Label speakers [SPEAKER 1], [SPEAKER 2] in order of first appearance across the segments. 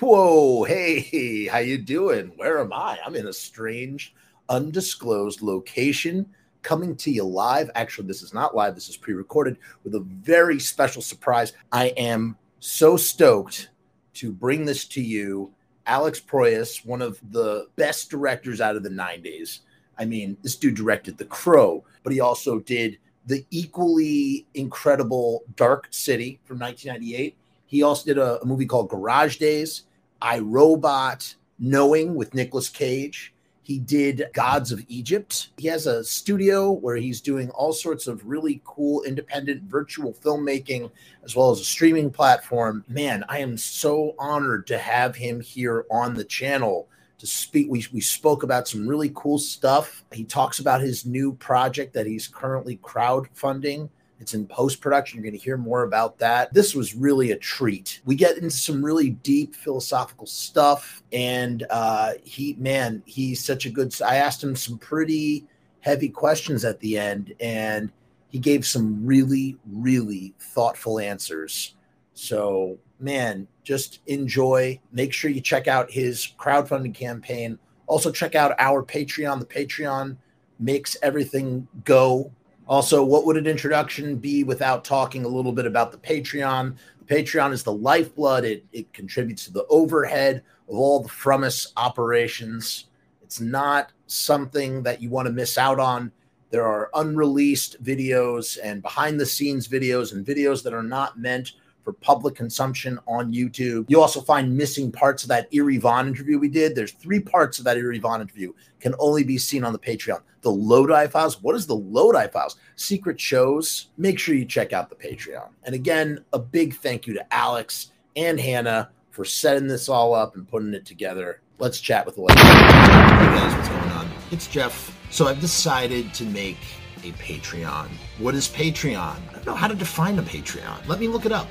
[SPEAKER 1] Whoa, hey, how you doing? Where am I? I'm in a strange, undisclosed location coming to you live. Actually, this is not live, this is pre-recorded with a very special surprise. I am so stoked to bring this to you. Alex Proyas, one of the best directors out of the 90s. I mean, this dude directed The Crow, but he also did the equally incredible Dark City from 1998. He also did a, a movie called Garage Days. I Robot, Knowing with Nicolas Cage. He did Gods of Egypt. He has a studio where he's doing all sorts of really cool independent virtual filmmaking, as well as a streaming platform. Man, I am so honored to have him here on the channel to speak. We, we spoke about some really cool stuff. He talks about his new project that he's currently crowdfunding it's in post production. You're going to hear more about that. This was really a treat. We get into some really deep philosophical stuff, and uh, he, man, he's such a good. I asked him some pretty heavy questions at the end, and he gave some really, really thoughtful answers. So, man, just enjoy. Make sure you check out his crowdfunding campaign. Also, check out our Patreon. The Patreon makes everything go also, what would an introduction be without talking a little bit about the Patreon? The Patreon is the lifeblood. It, it contributes to the overhead of all the Frumess operations. It's not something that you want to miss out on. There are unreleased videos and behind the scenes videos and videos that are not meant for public consumption on YouTube. You also find missing parts of that Eerie Von interview we did. There's three parts of that Eerie Von interview can only be seen on the Patreon. The Lodi files. What is the Lodi files? Secret shows. Make sure you check out the Patreon. And again, a big thank you to Alex and Hannah for setting this all up and putting it together. Let's chat with the Hey guys, what's going on? It's Jeff. So I've decided to make a Patreon. What is Patreon? I don't know how to define a Patreon. Let me look it up.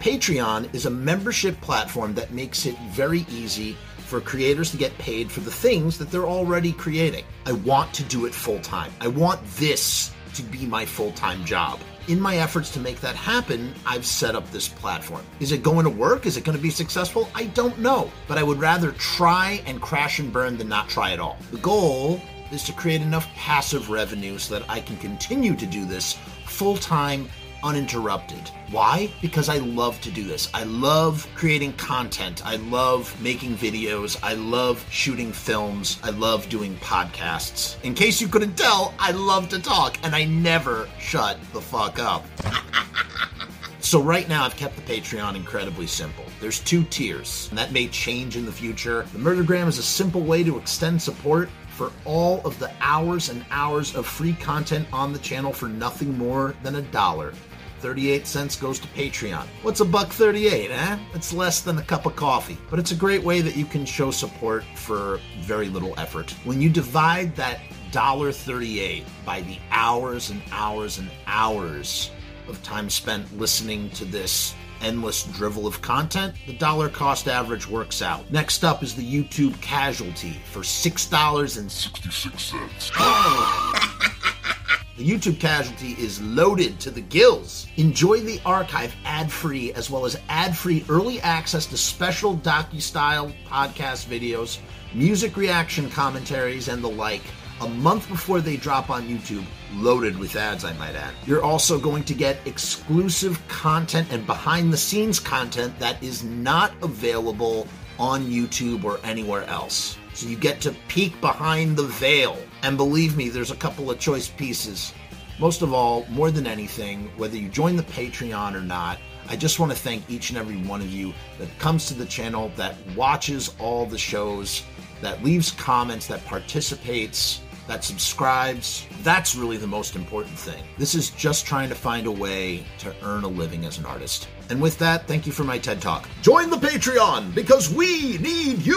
[SPEAKER 1] Patreon is a membership platform that makes it very easy for creators to get paid for the things that they're already creating. I want to do it full time. I want this to be my full time job. In my efforts to make that happen, I've set up this platform. Is it going to work? Is it going to be successful? I don't know. But I would rather try and crash and burn than not try at all. The goal is to create enough passive revenue so that I can continue to do this full time uninterrupted. Why? Because I love to do this. I love creating content. I love making videos. I love shooting films. I love doing podcasts. In case you couldn't tell, I love to talk and I never shut the fuck up. So right now I've kept the Patreon incredibly simple. There's two tiers, and that may change in the future. The Murdergram is a simple way to extend support for all of the hours and hours of free content on the channel for nothing more than a dollar. 38 cents goes to Patreon. What's a buck 38, eh? It's less than a cup of coffee, but it's a great way that you can show support for very little effort. When you divide that $1.38 by the hours and hours and hours of time spent listening to this endless drivel of content, the dollar cost average works out. Next up is the YouTube casualty for $6.66. The YouTube casualty is loaded to the gills. Enjoy the archive ad free, as well as ad free early access to special docu style podcast videos, music reaction commentaries, and the like a month before they drop on YouTube, loaded with ads, I might add. You're also going to get exclusive content and behind the scenes content that is not available on YouTube or anywhere else. So you get to peek behind the veil. And believe me, there's a couple of choice pieces. Most of all, more than anything, whether you join the Patreon or not, I just want to thank each and every one of you that comes to the channel, that watches all the shows, that leaves comments, that participates, that subscribes. That's really the most important thing. This is just trying to find a way to earn a living as an artist. And with that, thank you for my TED Talk. Join the Patreon because we need you!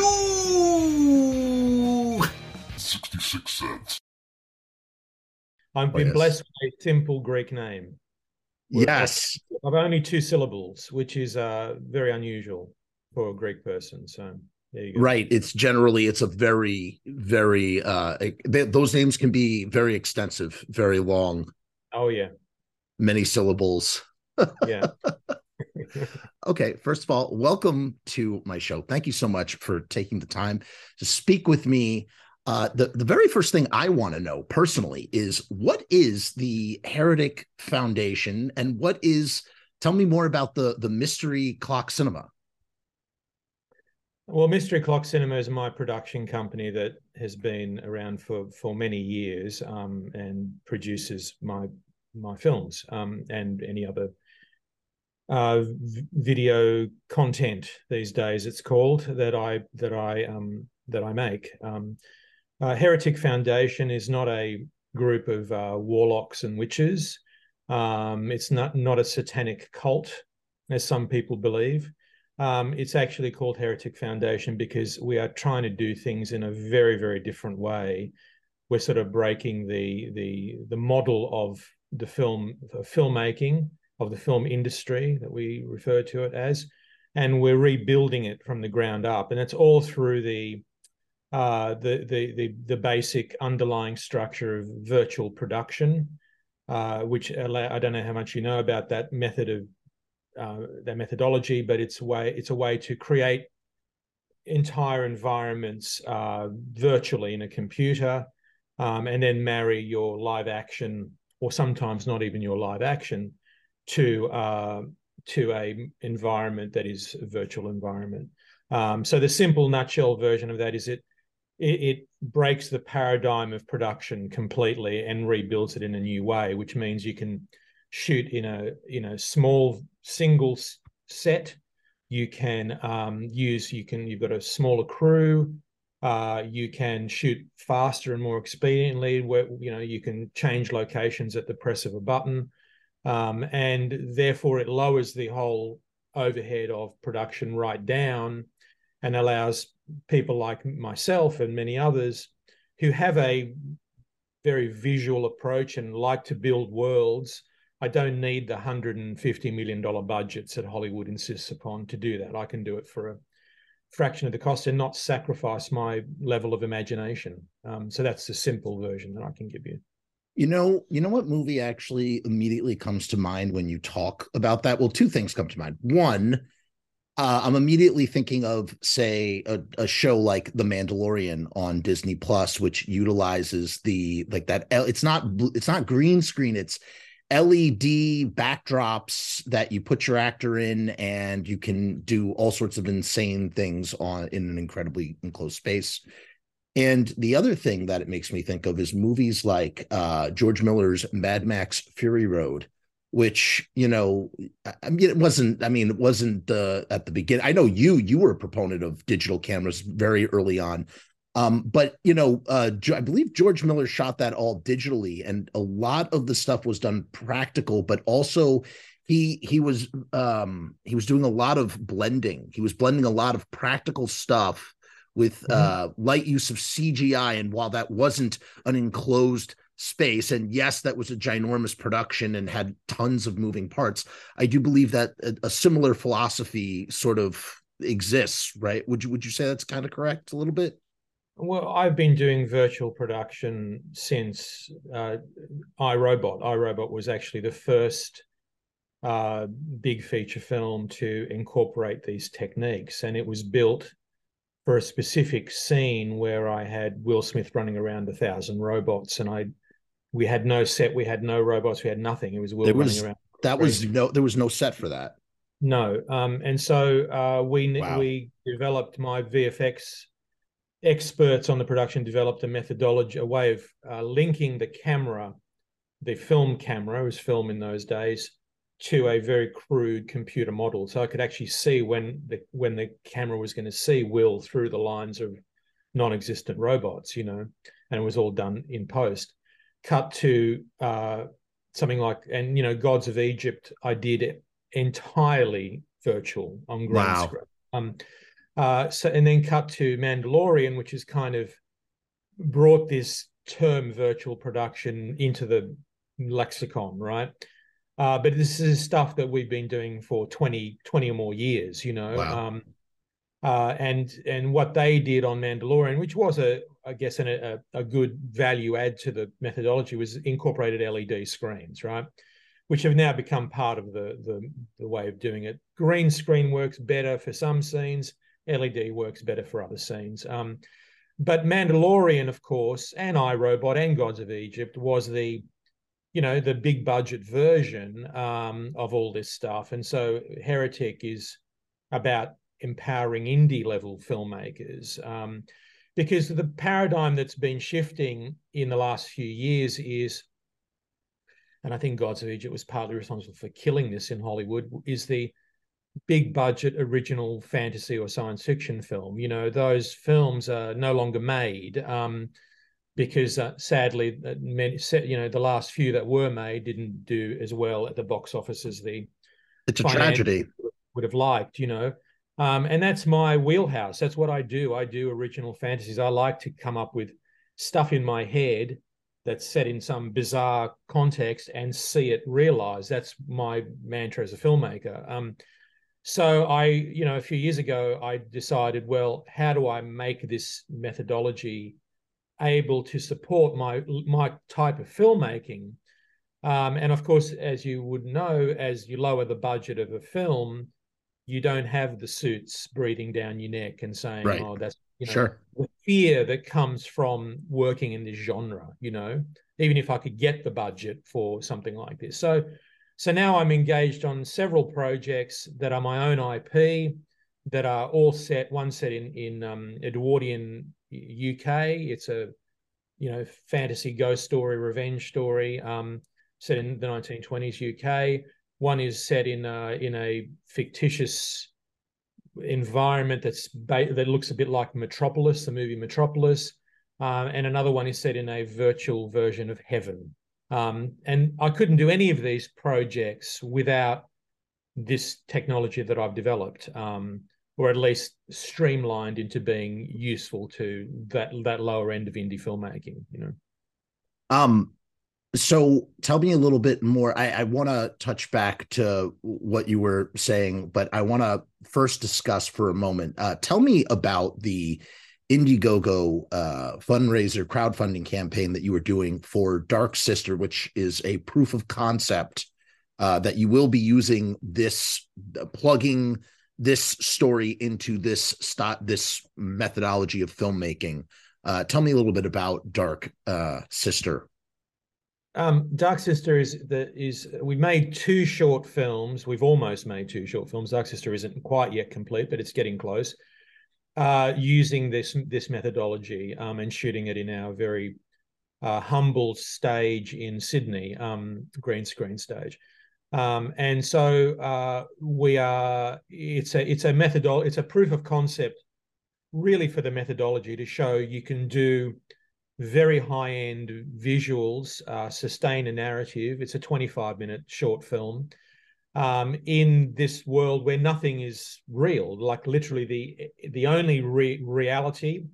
[SPEAKER 1] 66 cents.
[SPEAKER 2] I've been oh, yes. blessed with a simple Greek name.
[SPEAKER 1] Yes.
[SPEAKER 2] I've only two syllables, which is uh, very unusual for a Greek person. So
[SPEAKER 1] Right. It's generally it's a very very uh they, those names can be very extensive, very long.
[SPEAKER 2] Oh yeah.
[SPEAKER 1] many syllables.
[SPEAKER 2] yeah.
[SPEAKER 1] okay, first of all, welcome to my show. Thank you so much for taking the time to speak with me. Uh, the the very first thing I want to know personally is what is the Heretic Foundation and what is tell me more about the the Mystery Clock Cinema.
[SPEAKER 2] Well, Mystery Clock Cinema is my production company that has been around for for many years um, and produces my my films um, and any other uh, video content these days. It's called that I that I um, that I make. Um, uh, Heretic Foundation is not a group of uh, warlocks and witches. Um, it's not not a satanic cult, as some people believe. Um, it's actually called Heretic Foundation because we are trying to do things in a very, very different way. We're sort of breaking the the the model of the film filmmaking of the film industry that we refer to it as, and we're rebuilding it from the ground up. And it's all through the uh, the, the the the basic underlying structure of virtual production, uh, which allow, I don't know how much you know about that method of uh, that methodology, but it's a way it's a way to create entire environments uh, virtually in a computer, um, and then marry your live action, or sometimes not even your live action, to uh, to a environment that is a virtual environment. Um, so the simple nutshell version of that is it, it, it breaks the paradigm of production completely and rebuilds it in a new way, which means you can shoot in a you know small single set. You can um, use you can you've got a smaller crew. Uh, you can shoot faster and more expediently. Where you know you can change locations at the press of a button um, and therefore it lowers the whole overhead of production right down and allows people like myself and many others who have a very visual approach and like to build worlds i don't need the 150 million dollar budgets that hollywood insists upon to do that i can do it for a fraction of the cost and not sacrifice my level of imagination um, so that's the simple version that i can give you
[SPEAKER 1] you know, you know what movie actually immediately comes to mind when you talk about that? Well, two things come to mind. One, uh, I'm immediately thinking of, say, a, a, show like The Mandalorian on Disney Plus, which utilizes the like that. It's not it's not green screen. It's LED backdrops that you put your actor in, and you can do all sorts of insane things on in an incredibly enclosed space. And the other thing that it makes me think of is movies like uh, George Miller's Mad Max Fury Road, which you know, I mean, it wasn't. I mean, it wasn't the at the beginning. I know you you were a proponent of digital cameras very early on, um, but you know, uh, I believe George Miller shot that all digitally, and a lot of the stuff was done practical, but also he he was um, he was doing a lot of blending. He was blending a lot of practical stuff with mm-hmm. uh, light use of CGI. And while that wasn't an enclosed space, and yes, that was a ginormous production and had tons of moving parts, I do believe that a, a similar philosophy sort of exists, right? Would you would you say that's kind of correct a little bit?
[SPEAKER 2] Well, I've been doing virtual production since uh, iRobot. iRobot was actually the first uh, big feature film to incorporate these techniques, and it was built for a specific scene where I had Will Smith running around a thousand robots, and I we had no set, we had no robots, we had nothing. It was Will there running was, around.
[SPEAKER 1] That was no, there was no set for that.
[SPEAKER 2] No, um, and so uh, we wow. we developed my VFX experts on the production developed a methodology, a way of uh, linking the camera, the film camera was film in those days, to a very crude computer model. So I could actually see when the when the camera was going to see Will through the lines of non-existent robots, you know, and it was all done in post. Cut to uh, something like, and you know, Gods of Egypt, I did entirely virtual on green wow. screen. Um, uh, so and then cut to Mandalorian, which has kind of brought this term virtual production into the lexicon, right? Uh, but this is stuff that we've been doing for 20, 20 or more years, you know. Wow. Um, uh, and and what they did on Mandalorian, which was a I guess an, a, a good value add to the methodology, was incorporated LED screens, right? which have now become part of the, the, the way of doing it. Green screen works better for some scenes. LED works better for other scenes. Um, but Mandalorian, of course, and iRobot and Gods of Egypt was the, you know, the big budget version um, of all this stuff. And so Heretic is about empowering indie level filmmakers. Um, because the paradigm that's been shifting in the last few years is, and I think Gods of Egypt was partly responsible for killing this in Hollywood, is the big budget original fantasy or science fiction film. You know, those films are no longer made um, because uh, sadly, many, you know, the last few that were made didn't do as well at the box office as the
[SPEAKER 1] it's a tragedy
[SPEAKER 2] would have liked. You know. Um, and that's my wheelhouse. That's what I do. I do original fantasies. I like to come up with stuff in my head that's set in some bizarre context and see it realized. That's my mantra as a filmmaker. Um, so I, you know, a few years ago, I decided, well, how do I make this methodology able to support my my type of filmmaking? Um, and of course, as you would know, as you lower the budget of a film, you don't have the suits breathing down your neck and saying, right. "Oh, that's you know,
[SPEAKER 1] sure."
[SPEAKER 2] The fear that comes from working in this genre, you know, even if I could get the budget for something like this. So so now I'm engaged on several projects that are my own IP that are all set. One set in in um, Edwardian UK. It's a you know fantasy ghost story, revenge story um, set in the 1920s UK. One is set in a, in a fictitious environment that's ba- that looks a bit like Metropolis, the movie Metropolis, uh, and another one is set in a virtual version of Heaven. Um, and I couldn't do any of these projects without this technology that I've developed, um, or at least streamlined into being useful to that that lower end of indie filmmaking. You know.
[SPEAKER 1] Um. So tell me a little bit more. I, I want to touch back to what you were saying, but I want to first discuss for a moment. Uh, tell me about the Indiegogo uh, fundraiser crowdfunding campaign that you were doing for Dark Sister, which is a proof of concept uh, that you will be using this uh, plugging this story into this st- this methodology of filmmaking. Uh, tell me a little bit about Dark uh, Sister.
[SPEAKER 2] Um, Dark Sister is the is we made two short films. We've almost made two short films. Dark Sister isn't quite yet complete, but it's getting close uh, using this this methodology um, and shooting it in our very uh, humble stage in Sydney, um, green screen stage. Um, and so uh, we are. It's a it's a methodol. It's a proof of concept, really, for the methodology to show you can do very high end visuals, uh, sustain a narrative. It's a 25 minute short film um, in this world where nothing is real. Like literally, the the only re- reality,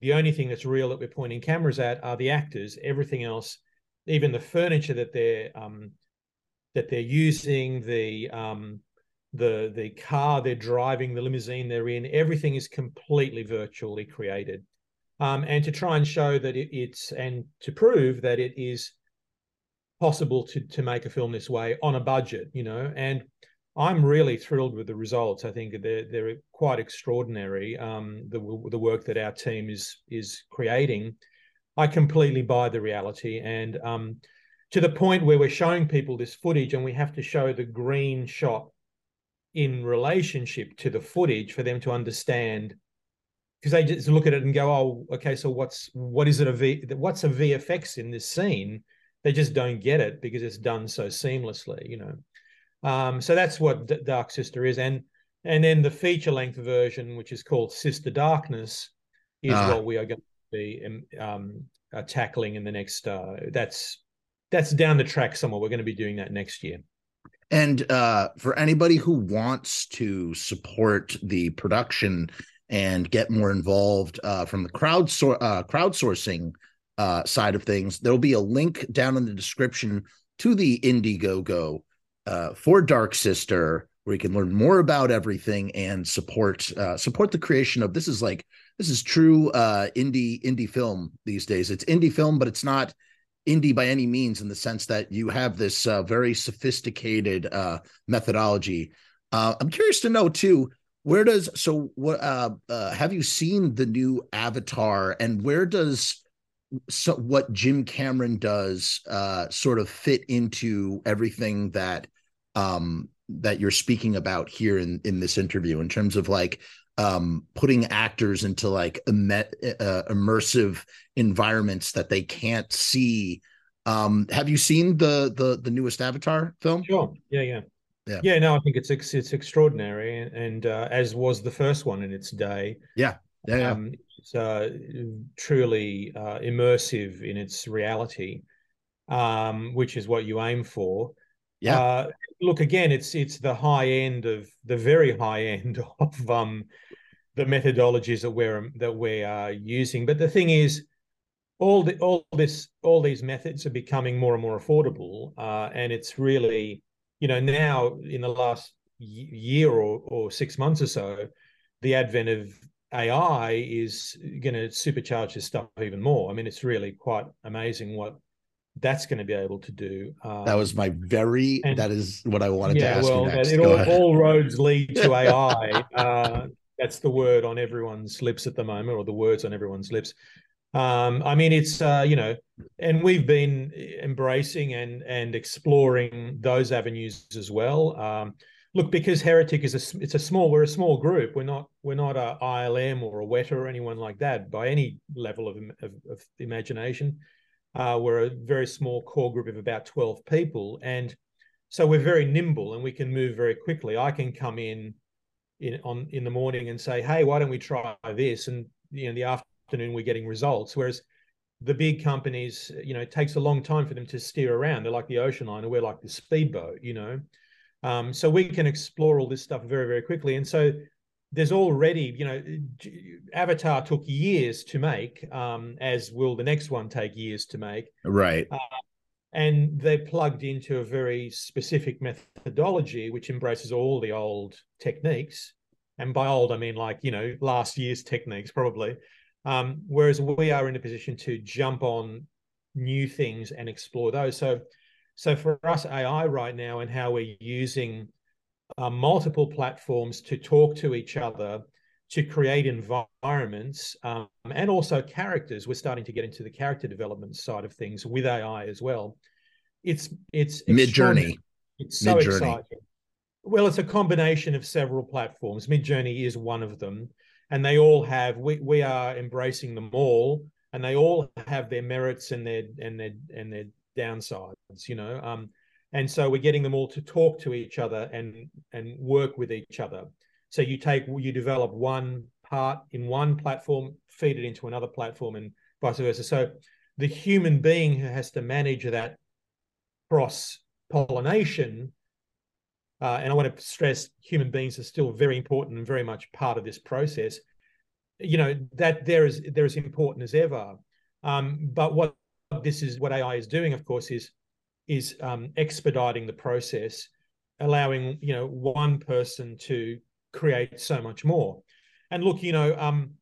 [SPEAKER 2] the only thing that's real that we're pointing cameras at are the actors. Everything else, even the furniture that they're um, that they're using, the um, the the car they're driving, the limousine they're in, everything is completely virtually created. Um, and to try and show that it, it's and to prove that it is possible to to make a film this way on a budget, you know. And I'm really thrilled with the results. I think they're they're quite extraordinary. Um, the the work that our team is is creating, I completely buy the reality, and um, to the point where we're showing people this footage, and we have to show the green shot in relationship to the footage for them to understand because they just look at it and go, "Oh, okay, so what's what is it a V? What's a VFX in this scene?" They just don't get it because it's done so seamlessly, you know. Um, so that's what D- Dark Sister is, and and then the feature length version, which is called Sister Darkness, is ah. what we are going to be um, um, uh, tackling in the next. Uh, that's that's down the track somewhere. We're going to be doing that next year.
[SPEAKER 1] And uh, for anybody who wants to support the production and get more involved uh, from the crowd uh, crowdsourcing uh, side of things, there'll be a link down in the description to the Indiegogo uh, for Dark Sister, where you can learn more about everything and support uh, support the creation of this is like this is true uh, indie indie film these days. It's indie film, but it's not indie by any means in the sense that you have this uh, very sophisticated uh, methodology. Uh, I'm curious to know too, where does so what uh, uh, have you seen the new Avatar and where does so what Jim Cameron does uh, sort of fit into everything that um, that you're speaking about here in in this interview in terms of like um, putting actors into like emet, uh, immersive environments that they can't see. Um, have you seen the the the newest Avatar film?
[SPEAKER 2] Sure. Yeah, yeah, yeah. Yeah. No, I think it's it's extraordinary, and, and uh, as was the first one in its day.
[SPEAKER 1] Yeah. Yeah. yeah. Um,
[SPEAKER 2] it's uh, truly uh, immersive in its reality, um, which is what you aim for.
[SPEAKER 1] Yeah. Uh,
[SPEAKER 2] look again, it's it's the high end of the very high end of um, the methodologies that we're that we are using. But the thing is, all the all this all these methods are becoming more and more affordable, uh, and it's really you know now in the last year or, or six months or so, the advent of AI is going to supercharge this stuff even more. I mean, it's really quite amazing what that's going to be able to do.
[SPEAKER 1] Um, that was my very. And, that is what I wanted yeah, to ask well, you next.
[SPEAKER 2] It all, all, roads lead to AI. uh, that's the word on everyone's lips at the moment, or the words on everyone's lips. Um, I mean, it's uh, you know, and we've been embracing and and exploring those avenues as well. Um, look, because Heretic is a it's a small we're a small group. We're not we're not a ILM or a Weta or anyone like that by any level of, of, of imagination. Uh, we're a very small core group of about 12 people. And so we're very nimble and we can move very quickly. I can come in in on in the morning and say, hey, why don't we try this? And you know, in the afternoon we're getting results. Whereas the big companies, you know, it takes a long time for them to steer around. They're like the ocean liner, we're like the speedboat, you know. Um, so we can explore all this stuff very, very quickly. And so there's already, you know, Avatar took years to make, um, as will the next one take years to make.
[SPEAKER 1] Right. Uh,
[SPEAKER 2] and they're plugged into a very specific methodology which embraces all the old techniques. And by old, I mean like, you know, last year's techniques, probably. Um, whereas we are in a position to jump on new things and explore those. So, so for us, AI right now and how we're using uh, multiple platforms to talk to each other, to create environments um, and also characters. We're starting to get into the character development side of things with AI as well. It's it's
[SPEAKER 1] Midjourney.
[SPEAKER 2] It's so Mid-journey. exciting. Well, it's a combination of several platforms. Midjourney is one of them, and they all have. We we are embracing them all, and they all have their merits and their and their and their downsides. You know, um, and so we're getting them all to talk to each other and and work with each other. So you take you develop one part in one platform feed it into another platform and vice versa. So the human being who has to manage that cross pollination uh, and i want to stress human beings are still very important and very much part of this process. You know that there is they're as important as ever. Um, but what this is what ai is doing of course is is um, expediting the process, allowing you know one person to create so much more. And look, you know, um,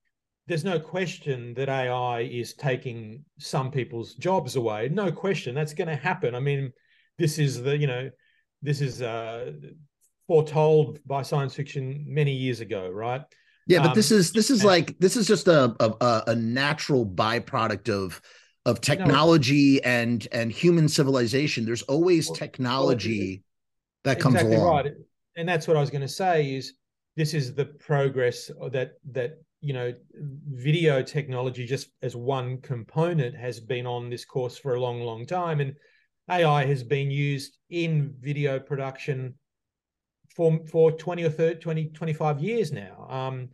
[SPEAKER 2] there's no question that AI is taking some people's jobs away. No question, that's going to happen. I mean, this is the you know, this is uh, foretold by science fiction many years ago, right?
[SPEAKER 1] Yeah, but um, this is this is and, like this is just a, a a natural byproduct of of technology no. and and human civilization there's always technology that comes exactly along. right.
[SPEAKER 2] And that's what i was going to say is this is the progress that that you know video technology just as one component has been on this course for a long long time. And ai has been used in video production for for 20 or 30 20 25 years now. Um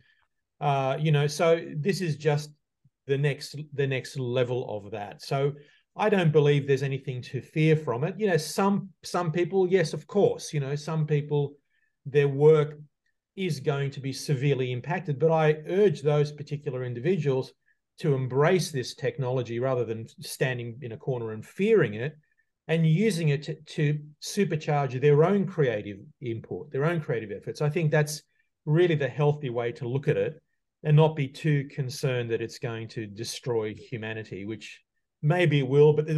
[SPEAKER 2] uh you know so this is just the next the next level of that. So I don't believe there's anything to fear from it. You know, some some people, yes, of course, you know, some people their work is going to be severely impacted, but I urge those particular individuals to embrace this technology rather than standing in a corner and fearing it and using it to, to supercharge their own creative input, their own creative efforts. I think that's really the healthy way to look at it and not be too concerned that it's going to destroy humanity, which maybe it will. But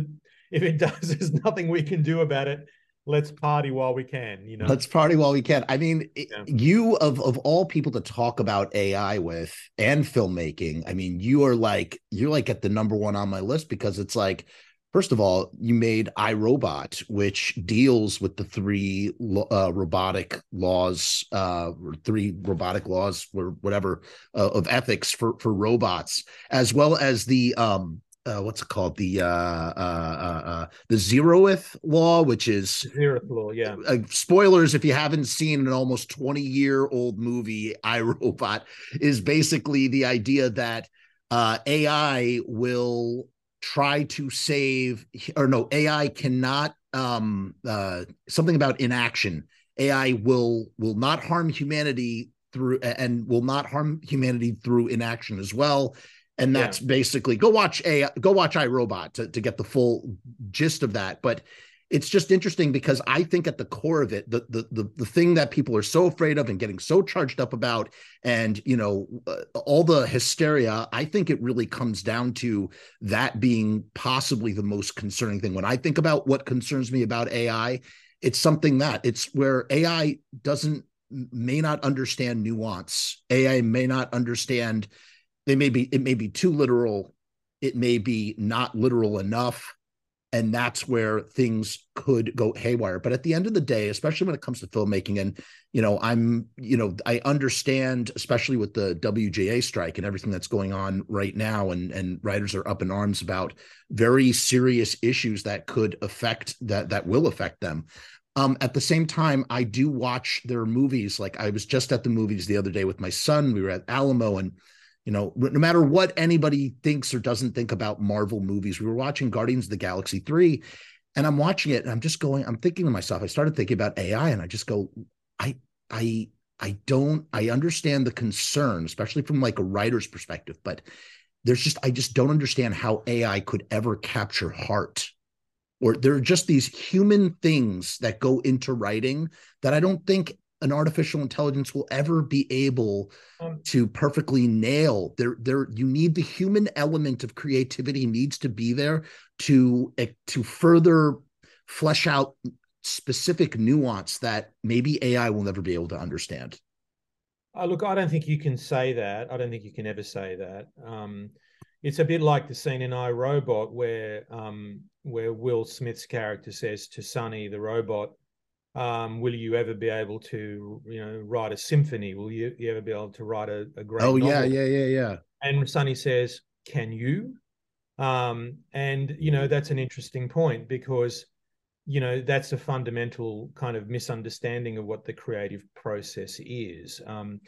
[SPEAKER 2] if it does, there's nothing we can do about it. Let's party while we can. You know,
[SPEAKER 1] let's party while we can. I mean, yeah. you of of all people to talk about AI with and filmmaking. I mean, you are like you're like at the number one on my list because it's like First of all, you made iRobot, which deals with the three uh, robotic laws, uh, three robotic laws, or whatever, uh, of ethics for for robots, as well as the um, uh, what's it called the uh, uh, the zeroth law, which is
[SPEAKER 2] zeroth law. Yeah.
[SPEAKER 1] Uh, spoilers if you haven't seen an almost twenty year old movie, iRobot is basically the idea that uh, AI will try to save or no ai cannot um uh something about inaction. Ai will will not harm humanity through and will not harm humanity through inaction as well. And that's yeah. basically go watch a go watch iRobot to, to get the full gist of that. But it's just interesting because I think at the core of it, the, the the the thing that people are so afraid of and getting so charged up about, and you know, uh, all the hysteria, I think it really comes down to that being possibly the most concerning thing. When I think about what concerns me about AI, it's something that it's where AI doesn't may not understand nuance. AI may not understand. They may be it may be too literal. It may be not literal enough and that's where things could go haywire but at the end of the day especially when it comes to filmmaking and you know i'm you know i understand especially with the wga strike and everything that's going on right now and and writers are up in arms about very serious issues that could affect that that will affect them um, at the same time, I do watch their movies. Like I was just at the movies the other day with my son. We were at Alamo, and you know, no matter what anybody thinks or doesn't think about Marvel movies, we were watching Guardians of the Galaxy 3 and I'm watching it and I'm just going, I'm thinking to myself, I started thinking about AI and I just go, I, I, I don't, I understand the concern, especially from like a writer's perspective, but there's just, I just don't understand how AI could ever capture heart. Or there are just these human things that go into writing that I don't think an artificial intelligence will ever be able um, to perfectly nail there there you need the human element of creativity needs to be there to eh, to further flesh out specific nuance that maybe ai will never be able to understand.
[SPEAKER 2] Uh, look i don't think you can say that. I don't think you can ever say that. Um, it's a bit like the scene in iRobot where um, where Will Smith's character says to Sonny the robot, um, will you ever be able to you know write a symphony? Will you, you ever be able to write a, a great
[SPEAKER 1] oh novel? yeah yeah yeah. Yeah
[SPEAKER 2] and sonny says can you? Um, and you know that's an interesting point because you know that's a fundamental kind of misunderstanding of what the creative process is. Um,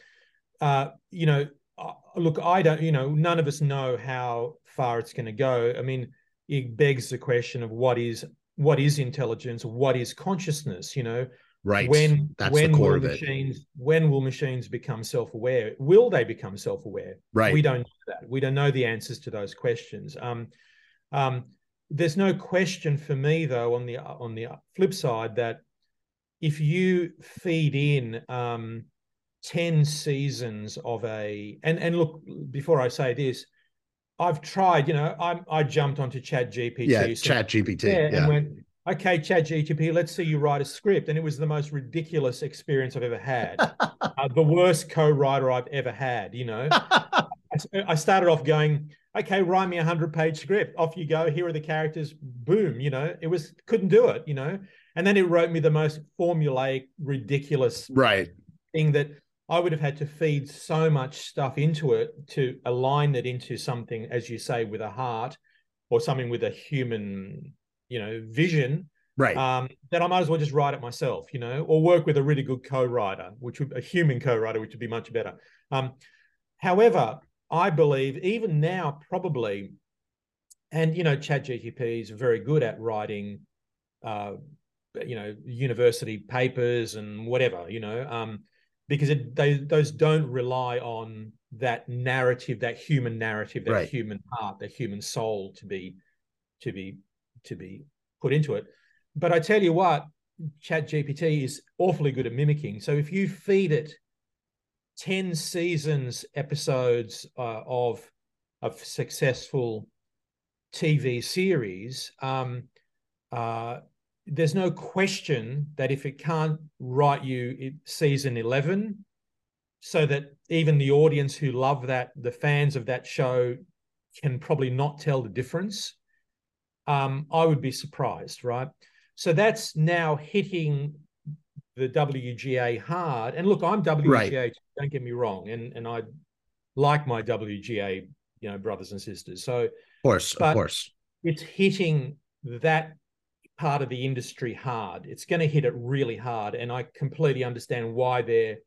[SPEAKER 2] uh, you know uh, look i don't you know none of us know how far it's going to go. I mean it begs the question of what is what is intelligence what is consciousness you know?
[SPEAKER 1] Right.
[SPEAKER 2] When
[SPEAKER 1] That's
[SPEAKER 2] when will machines when will machines become self-aware will they become self-aware?
[SPEAKER 1] Right.
[SPEAKER 2] We don't know that. We don't know the answers to those questions. Um, um, there's no question for me though on the on the flip side that if you feed in um, 10 seasons of a and and look before i say this I've tried, you know, I I jumped onto Chat GPT.
[SPEAKER 1] Yeah, so, Chat GPT. Yeah, yeah,
[SPEAKER 2] and went, okay, Chat GPT, let's see you write a script. And it was the most ridiculous experience I've ever had. uh, the worst co-writer I've ever had, you know. I, I started off going, okay, write me a hundred page script. Off you go. Here are the characters. Boom, you know, it was couldn't do it, you know. And then it wrote me the most formulaic, ridiculous
[SPEAKER 1] right
[SPEAKER 2] thing that I would have had to feed so much stuff into it to align it into something, as you say, with a heart or something with a human, you know, vision.
[SPEAKER 1] Right.
[SPEAKER 2] Um, that I might as well just write it myself, you know, or work with a really good co-writer, which would a human co-writer, which would be much better. Um, however, I believe even now, probably, and you know, ChatGPT is very good at writing, uh, you know, university papers and whatever, you know. Um, because it, they, those don't rely on that narrative, that human narrative, that right. human heart, that human soul to be to be to be put into it. But I tell you what, Chat GPT is awfully good at mimicking. So if you feed it 10 seasons episodes uh, of of successful TV series, um, uh, there's no question that if it can't write you season 11 so that even the audience who love that the fans of that show can probably not tell the difference um, i would be surprised right? So that's now hitting the wga hard. And look i'm wga right. don't get me wrong and and i like my wga you know brothers and sisters. So of
[SPEAKER 1] course of course.
[SPEAKER 2] it's hitting that part of the industry hard. It's going to hit it really hard. And I completely understand why they're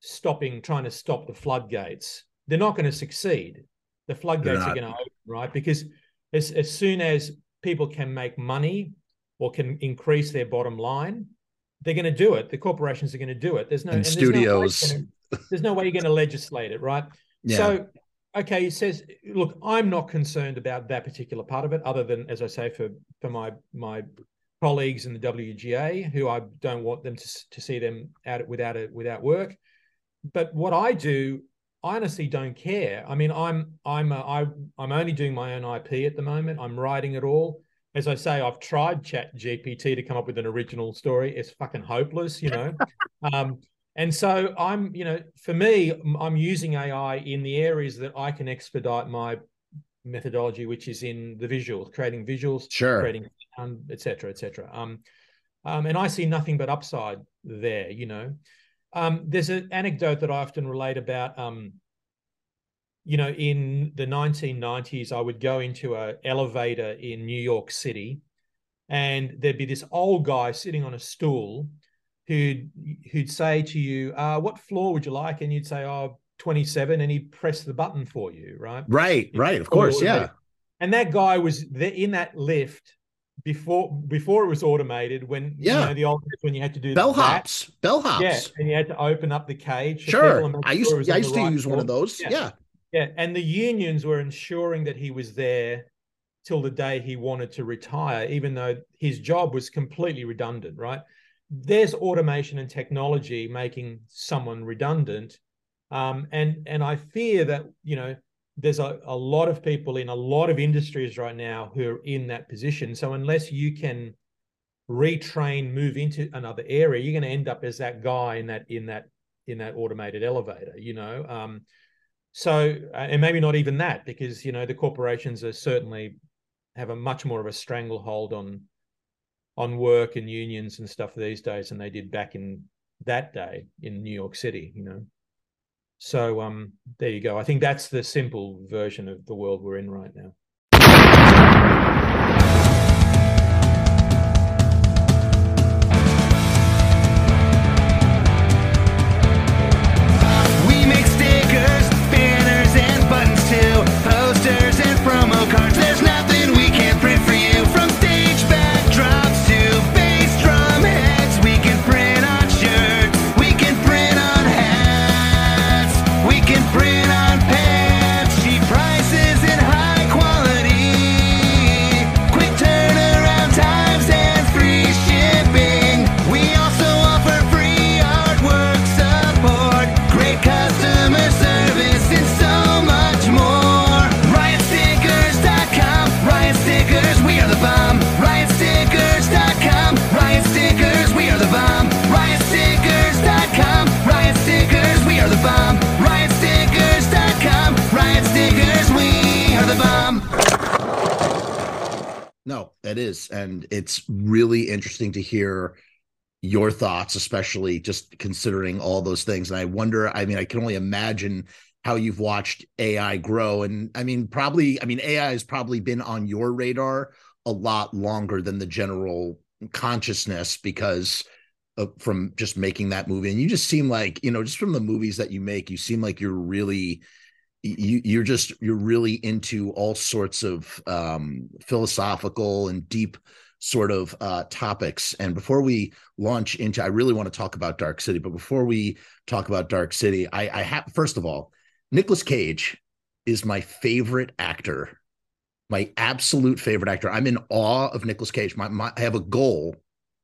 [SPEAKER 2] stopping, trying to stop the floodgates. They're not going to succeed. The floodgates are going to open, right? Because as, as soon as people can make money or can increase their bottom line, they're going to do it. The corporations are going to do it. There's no
[SPEAKER 1] and, and studios.
[SPEAKER 2] There's no, there's no way you're going to legislate it, right? Yeah. So okay, he says, look, I'm not concerned about that particular part of it, other than, as I say, for for my my colleagues in the WGA, who I don't want them to, to see them out without it without work. But what I do, I honestly don't care. I mean, I'm I'm a, I, I'm only doing my own IP at the moment. I'm writing it all. As I say, I've tried Chat GPT to come up with an original story. It's fucking hopeless, you know. um, and so I'm, you know, for me, I'm using AI in the areas that I can expedite my methodology, which is in the visuals, creating visuals,
[SPEAKER 1] sure,
[SPEAKER 2] creating sound, et cetera, et cetera. Um, um, and I see nothing but upside there, you know. Um, there's an anecdote that I often relate about, um, you know, in the 1990s, I would go into an elevator in New York City and there'd be this old guy sitting on a stool who'd who'd say to you, uh, "What floor would you like?" And you'd say, "Oh, 27," and he'd press the button for you, right?
[SPEAKER 1] Right, right, of course, yeah.
[SPEAKER 2] And that guy was there in that lift before before it was automated. When
[SPEAKER 1] yeah,
[SPEAKER 2] you know, the old when you had to do
[SPEAKER 1] bellhops, bellhops,
[SPEAKER 2] yeah, and you had to open up the cage.
[SPEAKER 1] Sure, I used sure I used to right use floor. one of those.
[SPEAKER 2] Yeah.
[SPEAKER 1] yeah,
[SPEAKER 2] yeah, and the unions were ensuring that he was there till the day he wanted to retire, even though his job was completely redundant, right? There's automation and technology making someone redundant. Um, and and i fear that you know there's a, a lot of people in a lot of industries right now who are in that position. So unless you can retrain move into another area you're going to end up as that guy in that in that in that automated elevator you know? Um, so and maybe not even that because you know the corporations are certainly have a much more of a stranglehold on on work and unions and stuff these days than they did back in that day in New York City, you know. So um there you go. I think that's the simple version of the world we're in right now.
[SPEAKER 1] Your thoughts, especially just considering all those things. And I wonder, I mean, I can only imagine how you've watched AI grow. And I mean, probably, I mean, AI has probably been on your radar a lot longer than the general consciousness because from just making that movie. And you just seem like, you know, just from the movies that you make, you seem like you're really you you're just you're really into all sorts of um, philosophical and deep sort of uh, topics. And before we launch into, I really want to talk about Dark City. But before we talk about Dark City, I, I have first of all, Nicolas Cage is my favorite actor, my absolute favorite actor. I'm in awe of Nicolas Cage. My, my I have a goal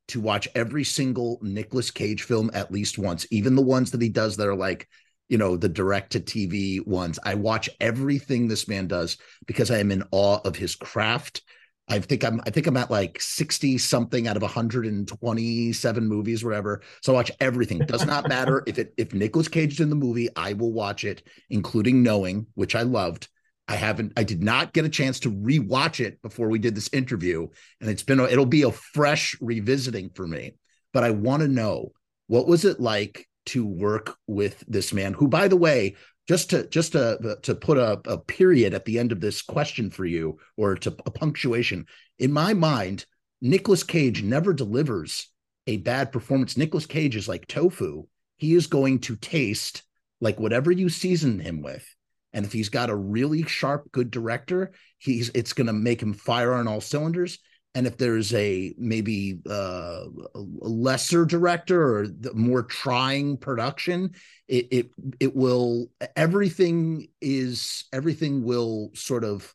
[SPEAKER 1] to watch every single Nicolas Cage film at least once, even the ones that he does that are like you know the direct to tv ones i watch everything this man does because i am in awe of his craft I think I'm I think I'm at like 60 something out of 127 movies, whatever. So I watch everything. Does not matter if it if Nicolas Cage is in the movie, I will watch it, including knowing, which I loved. I haven't I did not get a chance to rewatch it before we did this interview. And it's been it'll be a fresh revisiting for me. But I want to know what was it like to work with this man who, by the way, just to just to to put a, a period at the end of this question for you or to a punctuation. In my mind Nicolas Cage never delivers a bad performance. Nicolas Cage is like tofu. He is going to taste like whatever you season him with. And if he's got a really sharp good director he's it's going to make him fire on all cylinders and if there's a maybe uh, a lesser director or the more trying production it, it it will everything is everything will sort of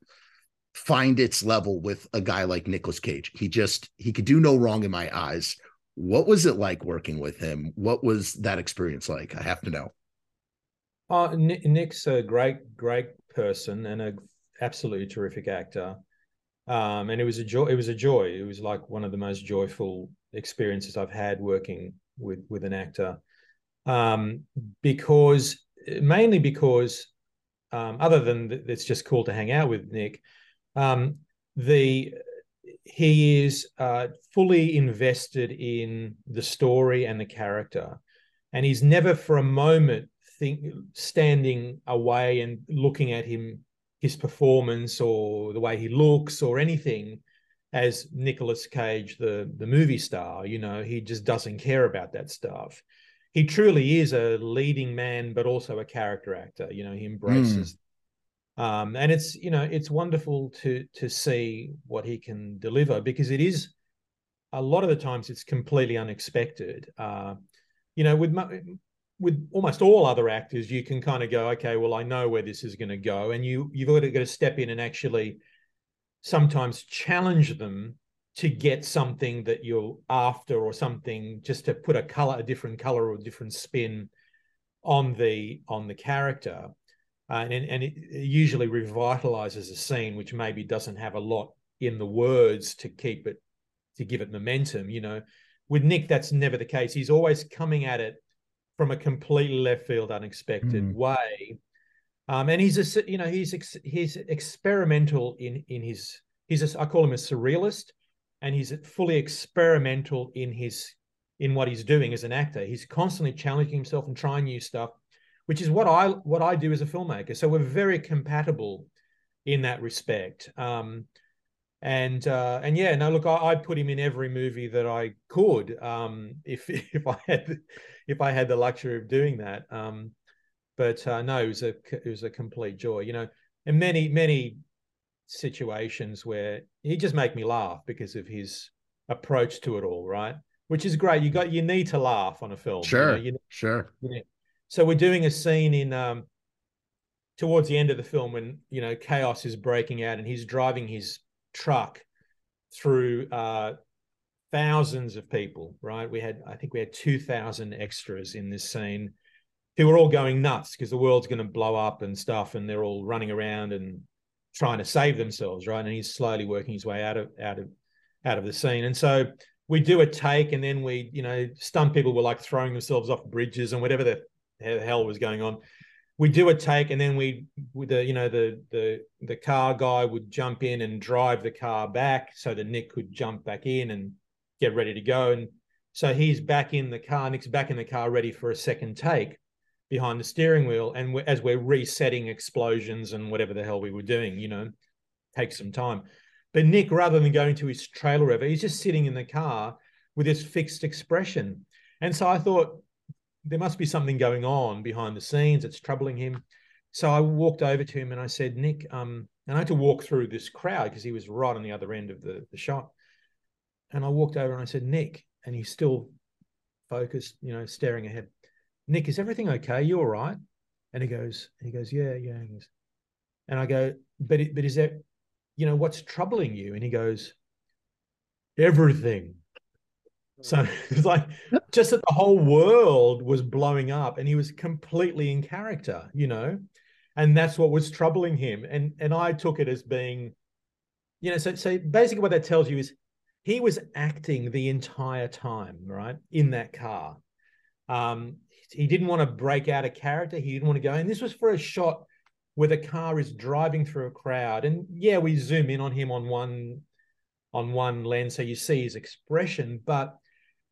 [SPEAKER 1] find its level with a guy like Nicolas Cage. He just he could do no wrong in my eyes. What was it like working with him? What was that experience like? I have to know.
[SPEAKER 2] Uh, Nick's a great great person and a absolutely terrific actor um, and it was a joy. It was a joy. It was like one of the most joyful experiences I've had working with with an actor, um, because mainly because um, other than th- it's just cool to hang out with Nick, um, the he is uh, fully invested in the story and the character, and he's never for a moment think standing away and looking at him his performance or the way he looks or anything as Nicolas Cage, the the movie star. You know, he just doesn't care about that stuff. He truly is a leading man, but also a character actor. You know, he embraces. Mm. Um, and it's you know it's wonderful to to see what he can deliver because it is a lot of the times it's completely unexpected. Uh, you know, with with almost all other actors, you can kind of go, okay, well, I know where this is going to go, and you you've got to, got to step in and actually sometimes challenge them to get something that you're after or something just to put a color, a different color or a different spin on the on the character, uh, and and it usually revitalizes a scene which maybe doesn't have a lot in the words to keep it to give it momentum. You know, with Nick, that's never the case. He's always coming at it from a completely left field, unexpected mm. way. Um, and he's a, you know, he's ex, he's experimental in in his he's a, I call him a surrealist, and he's fully experimental in his in what he's doing as an actor. He's constantly challenging himself and trying new stuff, which is what I what I do as a filmmaker. So we're very compatible in that respect. Um, and uh, and yeah, no, look, I, would put him in every movie that I could um, if if I had if I had the luxury of doing that. Um, but uh, no, it was a it was a complete joy. You know, in many many situations where he just make me laugh because of his approach to it all, right? Which is great. You got you need to laugh on a film.
[SPEAKER 1] Sure,
[SPEAKER 2] you know, you,
[SPEAKER 1] sure.
[SPEAKER 2] You know. So we're doing a scene in um, towards the end of the film when you know chaos is breaking out and he's driving his truck through uh, thousands of people, right? We had, I think we had 2,000 extras in this scene who were all going nuts because the world's going to blow up and stuff. And they're all running around and trying to save themselves, right? And he's slowly working his way out of, out of, out of the scene. And so we do a take and then we, you know, stunt people were like throwing themselves off bridges and whatever the hell was going on. We do a take and then we, with the, you know, the, the, the car guy would jump in and drive the car back so that Nick could jump back in and get ready to go. And so he's back in the car, Nick's back in the car, ready for a second take behind the steering wheel. And we're, as we're resetting explosions and whatever the hell we were doing, you know, takes some time. But Nick, rather than going to his trailer ever, he's just sitting in the car with this fixed expression. And so I thought there must be something going on behind the scenes. It's troubling him. So I walked over to him and I said, Nick, um, and I had to walk through this crowd because he was right on the other end of the, the shot. And I walked over and I said, Nick, and he's still focused, you know, staring ahead. Nick, is everything okay? You all right? And he goes, he goes, yeah, yeah. He goes, and I go, but but is that, you know, what's troubling you? And he goes, everything. So it's like just that the whole world was blowing up, and he was completely in character, you know, and that's what was troubling him. And and I took it as being you know, so so basically what that tells you is he was acting the entire time, right, in that car. Um, he didn't want to break out a character. He didn't want to go. And this was for a shot where the car is driving through a crowd. And yeah, we zoom in on him on one on one lens, so you see his expression. But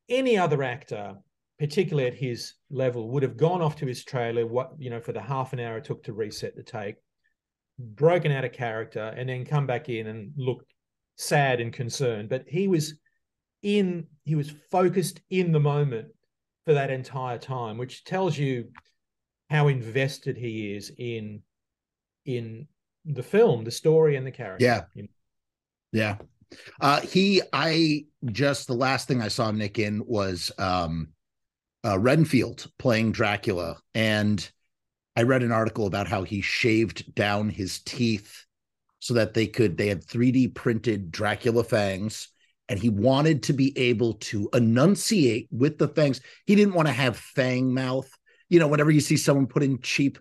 [SPEAKER 2] any other actor, particularly at his level, would have gone off to his trailer. What you know, for the half an hour it took to reset the take, broken out of character, and then come back in and look sad and concerned. But he was in. He was focused in the moment for that entire time, which tells you how invested he is in in the film, the story, and the character.
[SPEAKER 1] Yeah, yeah. Uh, he, I just the last thing I saw Nick in was um, uh, Renfield playing Dracula, and I read an article about how he shaved down his teeth so that they could they had 3D printed Dracula fangs and he wanted to be able to enunciate with the fangs. He didn't want to have fang mouth. You know, whenever you see someone put in cheap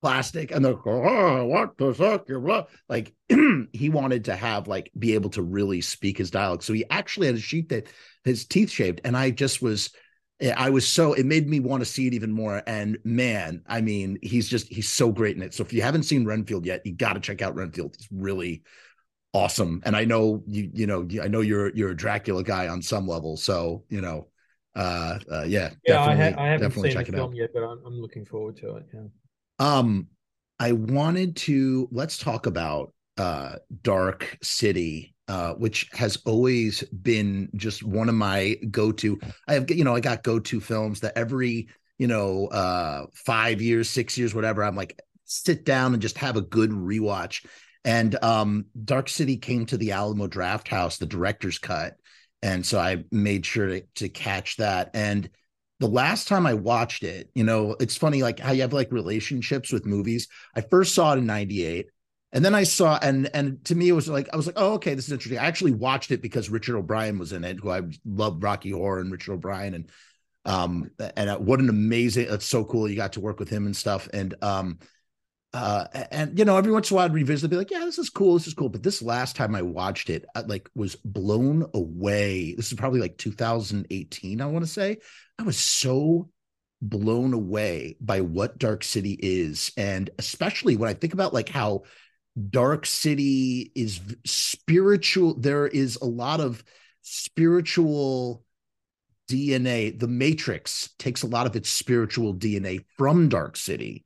[SPEAKER 1] plastic and they're oh, what the fuck, you're blah. like he wanted to have like be able to really speak his dialogue. So he actually had a sheet that his teeth shaved, and I just was. I was so it made me want to see it even more. And man, I mean, he's just he's so great in it. So if you haven't seen Renfield yet, you got to check out Renfield. It's really awesome. And I know you, you know, I know you're you're a Dracula guy on some level. So you know, uh, uh yeah,
[SPEAKER 2] yeah. I, ha- I haven't seen the film yet, but I'm, I'm looking forward to it. Yeah.
[SPEAKER 1] Um, I wanted to let's talk about uh Dark City. Uh, which has always been just one of my go-to. I have, you know, I got go-to films that every, you know, uh, five years, six years, whatever. I'm like, sit down and just have a good rewatch. And um, Dark City came to the Alamo Drafthouse, the director's cut. And so I made sure to, to catch that. And the last time I watched it, you know, it's funny like how you have like relationships with movies. I first saw it in 98. And then I saw, and and to me, it was like I was like, oh, okay, this is interesting. I actually watched it because Richard O'Brien was in it, who I love Rocky Horror and Richard O'Brien, and um, and what an amazing, it's so cool you got to work with him and stuff. And um, uh and you know every once in a while I'd revisit it, be like yeah this is cool this is cool but this last time i watched it I, like was blown away this is probably like 2018 i want to say i was so blown away by what dark city is and especially when i think about like how dark city is spiritual there is a lot of spiritual dna the matrix takes a lot of its spiritual dna from dark city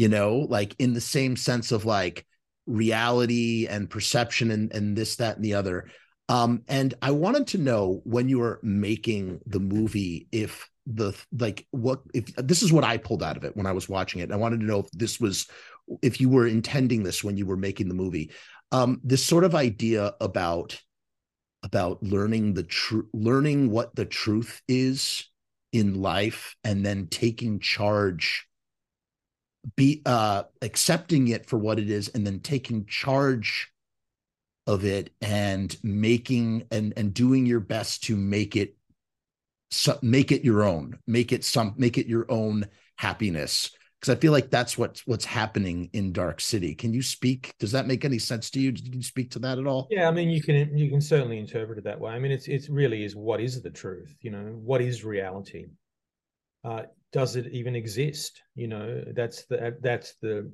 [SPEAKER 1] you know, like in the same sense of like reality and perception and, and this, that, and the other. Um, and I wanted to know when you were making the movie, if the like what if this is what I pulled out of it when I was watching it. I wanted to know if this was if you were intending this when you were making the movie. Um, this sort of idea about about learning the truth, learning what the truth is in life, and then taking charge be uh accepting it for what it is and then taking charge of it and making and and doing your best to make it so, make it your own make it some make it your own happiness. Because i feel like that's what's what's happening in dark city. Can you speak? Does that make any sense to you? Did you speak to that at all?
[SPEAKER 2] Yeah i mean you can you can certainly interpret it that way. I mean it's it really is what is the truth you know? What is reality? Uh, does it even exist? You know, that's the that's the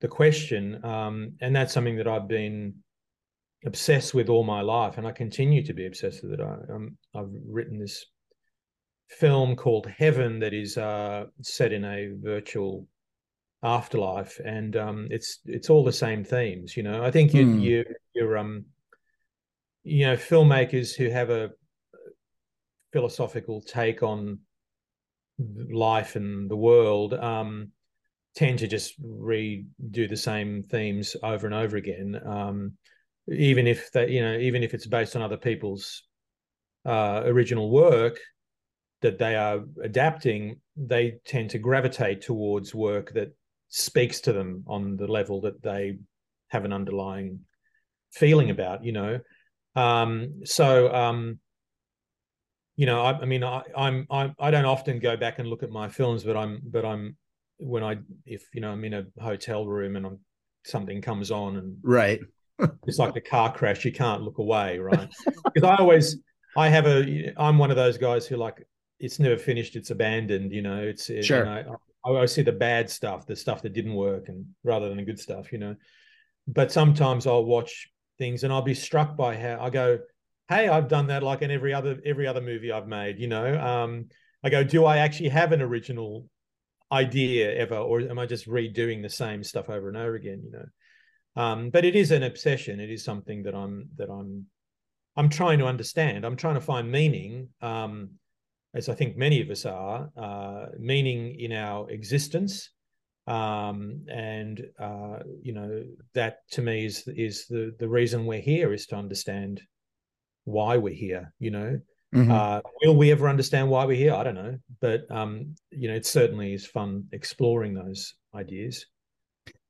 [SPEAKER 2] the question, um, and that's something that I've been obsessed with all my life, and I continue to be obsessed with it. I, have written this film called Heaven that is uh, set in a virtual afterlife, and um, it's it's all the same themes. You know, I think you mm. you you're um you know filmmakers who have a philosophical take on life and the world um, tend to just redo the same themes over and over again, um, even if that you know even if it's based on other people's uh, original work that they are adapting, they tend to gravitate towards work that speaks to them on the level that they have an underlying feeling about. You know, um, so um, you know, I, I mean, I, I'm, I'm, I don't often go back and look at my films, but I'm, but I'm, when I, if you know, I'm in a hotel room and I'm, something comes on and
[SPEAKER 1] right,
[SPEAKER 2] it's like the car crash; you can't look away, right? Because I always, I have a, I'm one of those guys who like it's never finished, it's abandoned. You know, it's
[SPEAKER 1] sure.
[SPEAKER 2] I, I always see the bad stuff, the stuff that didn't work, and rather than the good stuff, you know. But sometimes I'll watch things and I'll be struck by how I go, "Hey, I've done that like in every other every other movie I've made." You know, um, I go, "Do I actually have an original idea ever, or am I just redoing the same stuff over and over again?" You know. Um, but it is an obsession. It is something that I'm that I'm I'm trying to understand. I'm trying to find meaning, um, as I think many of us are, uh, meaning in our existence, um, and uh, you know that to me is is the the reason we're here is to understand why we're here. You know, mm-hmm. uh, will we ever understand why we're here? I don't know, but um, you know, it certainly is fun exploring those ideas.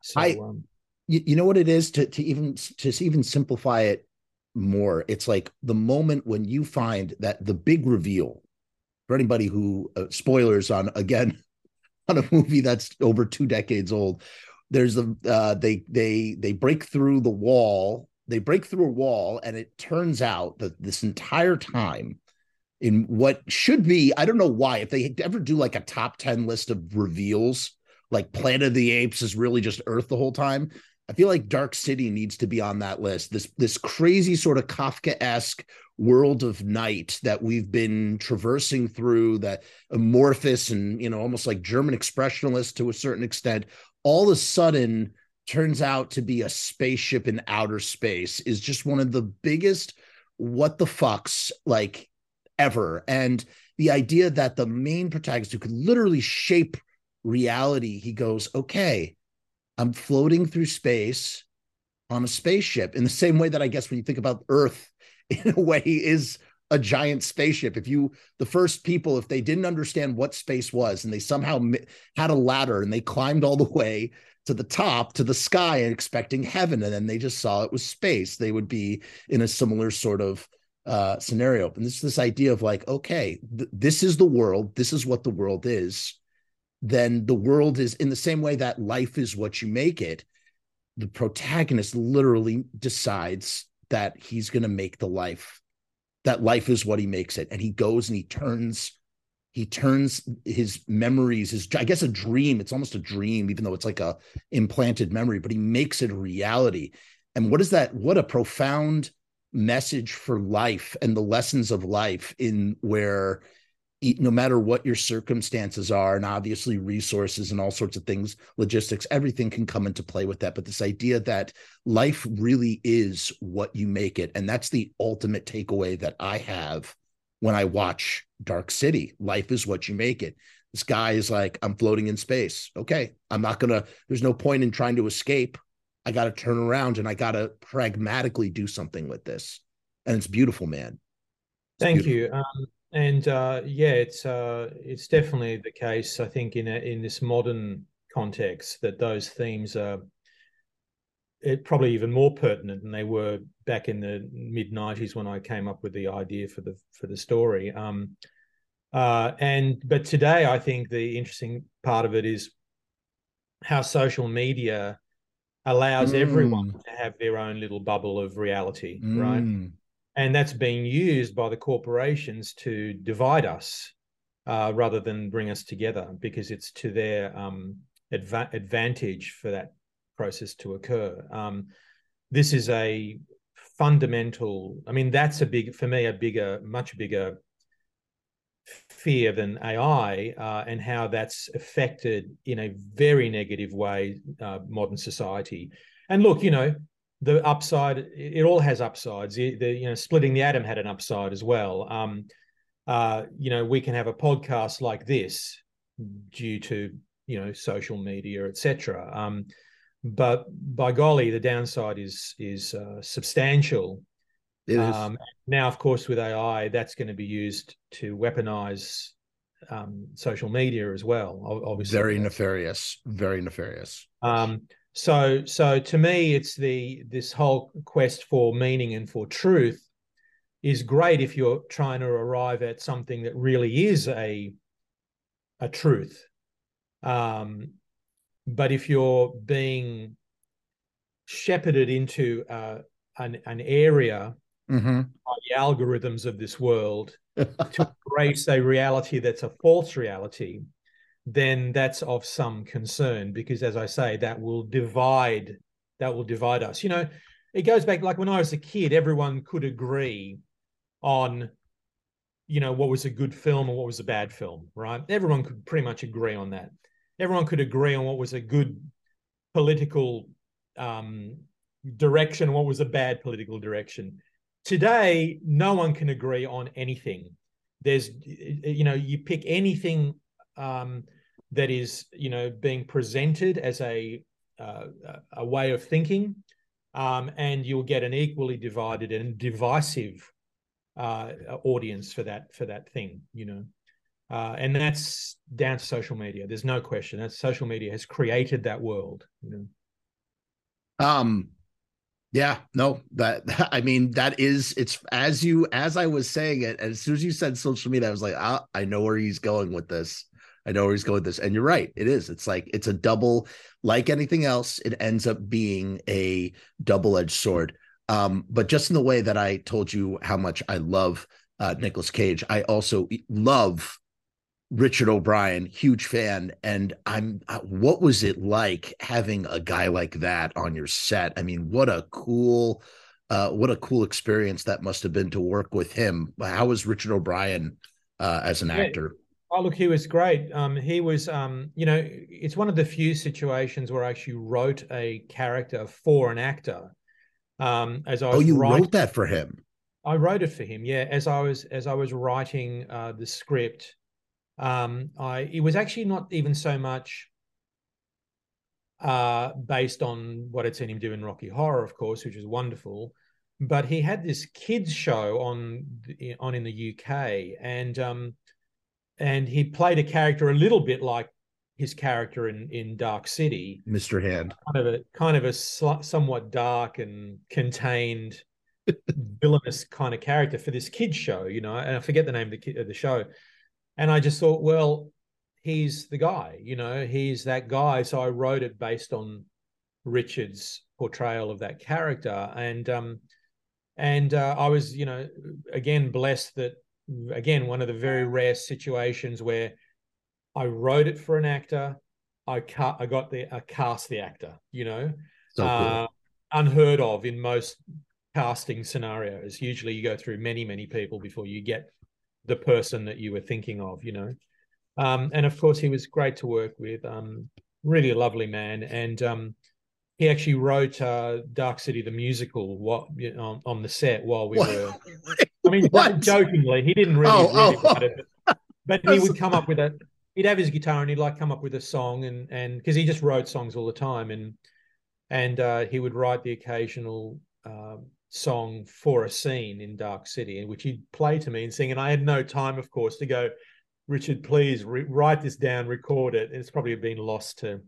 [SPEAKER 1] So, I um, you, you know what it is? To to even to even simplify it more it's like the moment when you find that the big reveal for anybody who uh, spoilers on again on a movie that's over two decades old there's the uh, they they they break through the wall they break through a wall and it turns out that this entire time in what should be i don't know why if they ever do like a top 10 list of reveals like planet of the apes is really just earth the whole time I feel like Dark City needs to be on that list. This this crazy sort of Kafka-esque world of night that we've been traversing through that amorphous and you know almost like German expressionist to a certain extent all of a sudden turns out to be a spaceship in outer space is just one of the biggest what the fucks like ever and the idea that the main protagonist who could literally shape reality he goes okay I'm floating through space on a spaceship in the same way that I guess when you think about Earth, in a way, is a giant spaceship. If you, the first people, if they didn't understand what space was and they somehow had a ladder and they climbed all the way to the top, to the sky, and expecting heaven, and then they just saw it was space, they would be in a similar sort of uh, scenario. And this this idea of like, okay, th- this is the world. This is what the world is then the world is in the same way that life is what you make it. The protagonist literally decides that he's going to make the life, that life is what he makes it. And he goes and he turns, he turns his memories, his, I guess, a dream. It's almost a dream, even though it's like a implanted memory, but he makes it a reality. And what is that? What a profound message for life and the lessons of life in where no matter what your circumstances are and obviously resources and all sorts of things logistics everything can come into play with that. But this idea that life really is what you make it and that's the ultimate takeaway that i have when i watch dark city. Life is what you make it. This guy is like i'm floating in space. Okay i'm not gonna there's no point in trying to escape. I gotta turn around and i gotta pragmatically do something with this. And it's beautiful man.
[SPEAKER 2] It's Thank beautiful. you. Um, and uh, yeah, it's uh, it's definitely the case. I think in a, in this modern context that those themes are it probably even more pertinent than they were back in the mid '90s when I came up with the idea for the for the story. Um, uh, and but today, I think the interesting part of it is how social media allows mm. everyone to have their own little bubble of reality, mm. right? And that's being used by the corporations to divide us uh, rather than bring us together because it's to their um, adva- advantage for that process to occur. Um, this is a fundamental. I mean, that's a big for me a bigger, much bigger fear than AI uh, and how that's affected in a very negative way uh, modern society. And look, you know, the upside it all has upsides. The, the, you know splitting the atom had an upside as well. Um uh you know we can have a podcast like this due to you know social media etc um but by golly the downside is is uh, substantial.
[SPEAKER 1] It is. Um,
[SPEAKER 2] now of course with ai that's going to be used to weaponize um, social media as well obviously.
[SPEAKER 1] Very nefarious. Very nefarious.
[SPEAKER 2] Um so so to me it's the this whole quest for meaning and for truth is great if you're trying to arrive at something that really is a a truth um, but if you're being shepherded into uh, an, an area
[SPEAKER 1] Mm-hmm.
[SPEAKER 2] by the algorithms of this world to embrace a reality that's a false reality, then that's of some concern because, as I say, that will divide that will divide us. You know, it goes back like when I was a kid, everyone could agree on, you know, what was a good film and what was a bad film, right? Everyone could pretty much agree on that. Everyone could agree on what was a good political um, direction what was a bad political direction today no one can agree on anything there's you know you pick anything um, that is you know being presented as a uh, a way of thinking um, and you'll get an equally divided and divisive uh, audience for that for that thing you know. Uh, and that's down to social media. There's no question that social media has created that world you know.
[SPEAKER 1] Um, yeah, no, that I mean that is it's as you as I was saying it, as soon as you said social media, I was like, ah, I know where he's going with this. I know where he's going with this. And you're right, it is. It's like it's a double, like anything else, it ends up being a double-edged sword. Um, but just in the way that I told you how much I love uh Nicolas Cage, I also love Richard O'Brien, huge fan. And I'm, uh, what was it like having a guy like that on your set? I mean, what a cool, uh, what a cool experience that must have been to work with him. How was Richard O'Brien uh, as an actor?
[SPEAKER 2] Oh, look, he was great. Um, he was, um, you know, it's one of the few situations where I actually wrote a character for an actor. Um, as I
[SPEAKER 1] Oh, you
[SPEAKER 2] writing,
[SPEAKER 1] wrote that for him.
[SPEAKER 2] I wrote it for him. Yeah, as I was as I was writing uh, the script, um, I it was actually not even so much uh, based on what I'd seen him do in Rocky Horror, of course, which is wonderful. But he had this kids show on on in the UK, and um, and he played a character a little bit like his character in in Dark City,
[SPEAKER 1] Mr. Hand.
[SPEAKER 2] kind of a kind of a sl- somewhat dark and contained villainous kind of character for this kids show, you know. And I forget the name of the of the show, and I just thought, well, he's the guy, you know, he's that guy. So I wrote it based on Richard's portrayal of that character, and um, and uh, I was, you know, again blessed that again one of the very rare situations where I wrote it for an actor. I ca- I got the I cast the actor, you know,
[SPEAKER 1] So cool.
[SPEAKER 2] uh, unheard of in most casting scenarios. Usually, you go through many many people before you get the person that you were thinking of, you know. Um, and of course, he was great to work with. Um, really a lovely man, and um, he actually wrote uh, Dark City the musical what you know, on, on the set while we
[SPEAKER 1] What?
[SPEAKER 2] were. Mean, jokingly, he didn't really.
[SPEAKER 1] Oh,
[SPEAKER 2] really
[SPEAKER 1] oh,
[SPEAKER 2] write it, but, but he would come up with a. He'd have his guitar and he'd like come up with a song and and because he just wrote songs all the time and and uh, he would write the occasional um, song for a scene in Dark City, in which he'd play to me and sing. And I had no time, of course, to go, Richard, please re- write this down, record it. It's probably been lost to.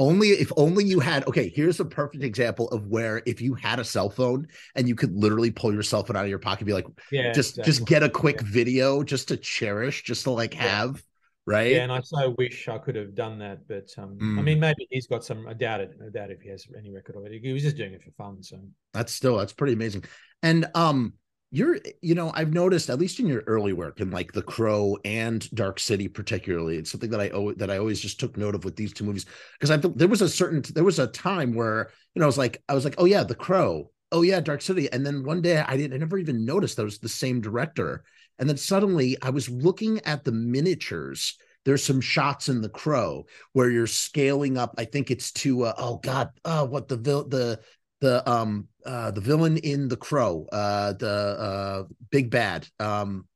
[SPEAKER 1] Only if only you had okay, here's a perfect example of where if you had a cell phone and you could literally pull your cell phone out of your pocket and be like,
[SPEAKER 2] Yeah,
[SPEAKER 1] just
[SPEAKER 2] exactly.
[SPEAKER 1] just get a quick
[SPEAKER 2] Yeah.
[SPEAKER 1] video just to cherish, just to like
[SPEAKER 2] Yeah.
[SPEAKER 1] have, right?
[SPEAKER 2] Yeah, and I so wish I could have done that, but um, I
[SPEAKER 1] Mm.
[SPEAKER 2] mean, maybe he's got some. I doubt it. I doubt if he has any record of it. He was just doing it for fun. So
[SPEAKER 1] That's still that's pretty amazing. And um you're you know, I've noticed at least in your early work in like The Crow and Dark City particularly, it's something that I always that I always just took note of with these two movies because I there was a certain there was a time where, you know, I was like I was like, "Oh yeah, The Crow. Oh yeah, Dark City." And then one day I didn't I never even noticed that was the same director. And then suddenly I was looking at the miniatures there's some shots in the crow where you're scaling up i think it's to uh, oh god uh what the the the um uh the villain in the crow uh the uh big bad um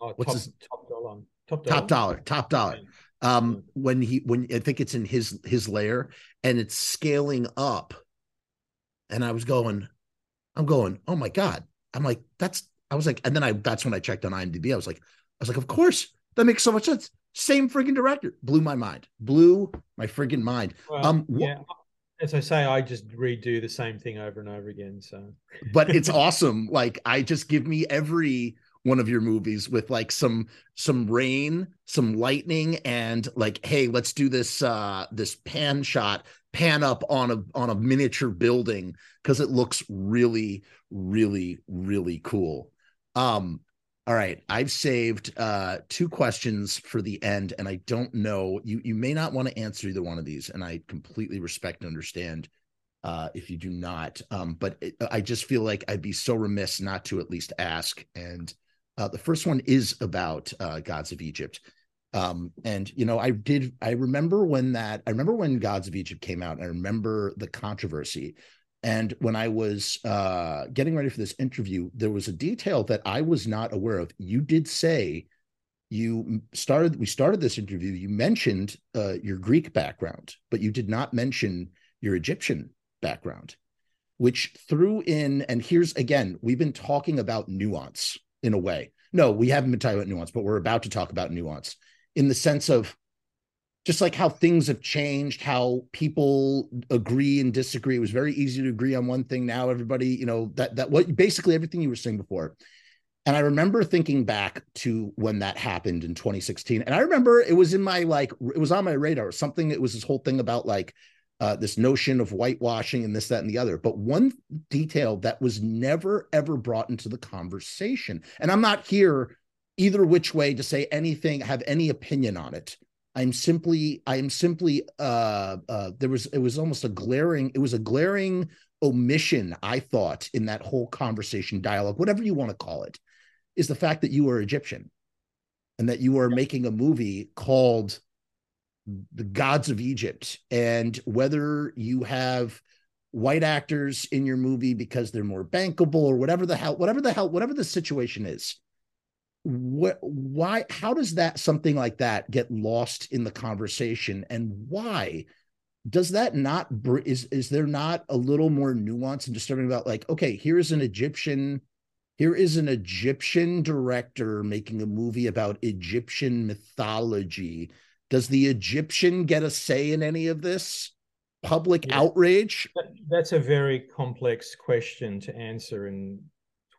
[SPEAKER 2] oh,
[SPEAKER 1] What's
[SPEAKER 2] top,
[SPEAKER 1] his-
[SPEAKER 2] top dollar, top dollar,
[SPEAKER 1] top dollar? Top dollar. Um when he when i think it's in his his lair and it's scaling up. And i was going i'm going oh my god. I'm like that's i was like and then i that's when i checked on imdb. I was like i was like of course that makes so much sense. Same freaking director. Blew my mind. Blew my freaking mind.
[SPEAKER 2] Well,
[SPEAKER 1] um wh-
[SPEAKER 2] yeah. As I say, I just redo the same thing over and over again. So
[SPEAKER 1] but it's awesome like i just give me every one of your movies with like some some rain some lightning and like hey let's do this uh this pan shot pan up on a on a miniature building because it looks really really really cool um all right i've saved uh two questions for the end and i don't know you you may not want to answer either one of these and i completely respect and understand uh if you do not um but it, i just feel like i'd be so remiss not to at least ask and uh the first one is about uh gods of egypt. Um and you know i did i remember when that i remember when gods of egypt came out and i remember the controversy and when i was uh getting ready for this interview there was a detail that i was not aware of. You did say you started we started this interview you mentioned uh your greek background but you did not mention your egyptian background which threw in and here's again we've been talking about nuance in a way. No we haven't been talking about nuance but we're about to talk about nuance in the sense of just like how things have changed, how people agree and disagree. It was very easy to agree on one thing. Now everybody, you know, that that what basically everything you were saying before. And I remember thinking back to when that happened in 2016. And I remember it was in my like it was on my radar. Something it was this whole thing about like uh, this notion of whitewashing and this, that, and the other. But one detail that was never ever brought into the conversation, and I'm not here either which way to say anything, have any opinion on it. I'm simply, I am simply, uh, uh, there was, it was almost a glaring, it was a glaring omission, I thought, in that whole conversation, dialogue, whatever you want to call it, is the fact that you are Egyptian and that you are making a movie called The Gods of Egypt. And whether you have white actors in your movie because they're more bankable or whatever the hell, whatever the hell, whatever the situation is, what why how does that something like that get lost in the conversation and why? Does that not is is there not a little more nuance and disturbing about like okay here's an egyptian here is an egyptian director making a movie about egyptian mythology. Does the egyptian get a say in any of this? Public yeah. outrage?
[SPEAKER 2] That's a very complex question to answer and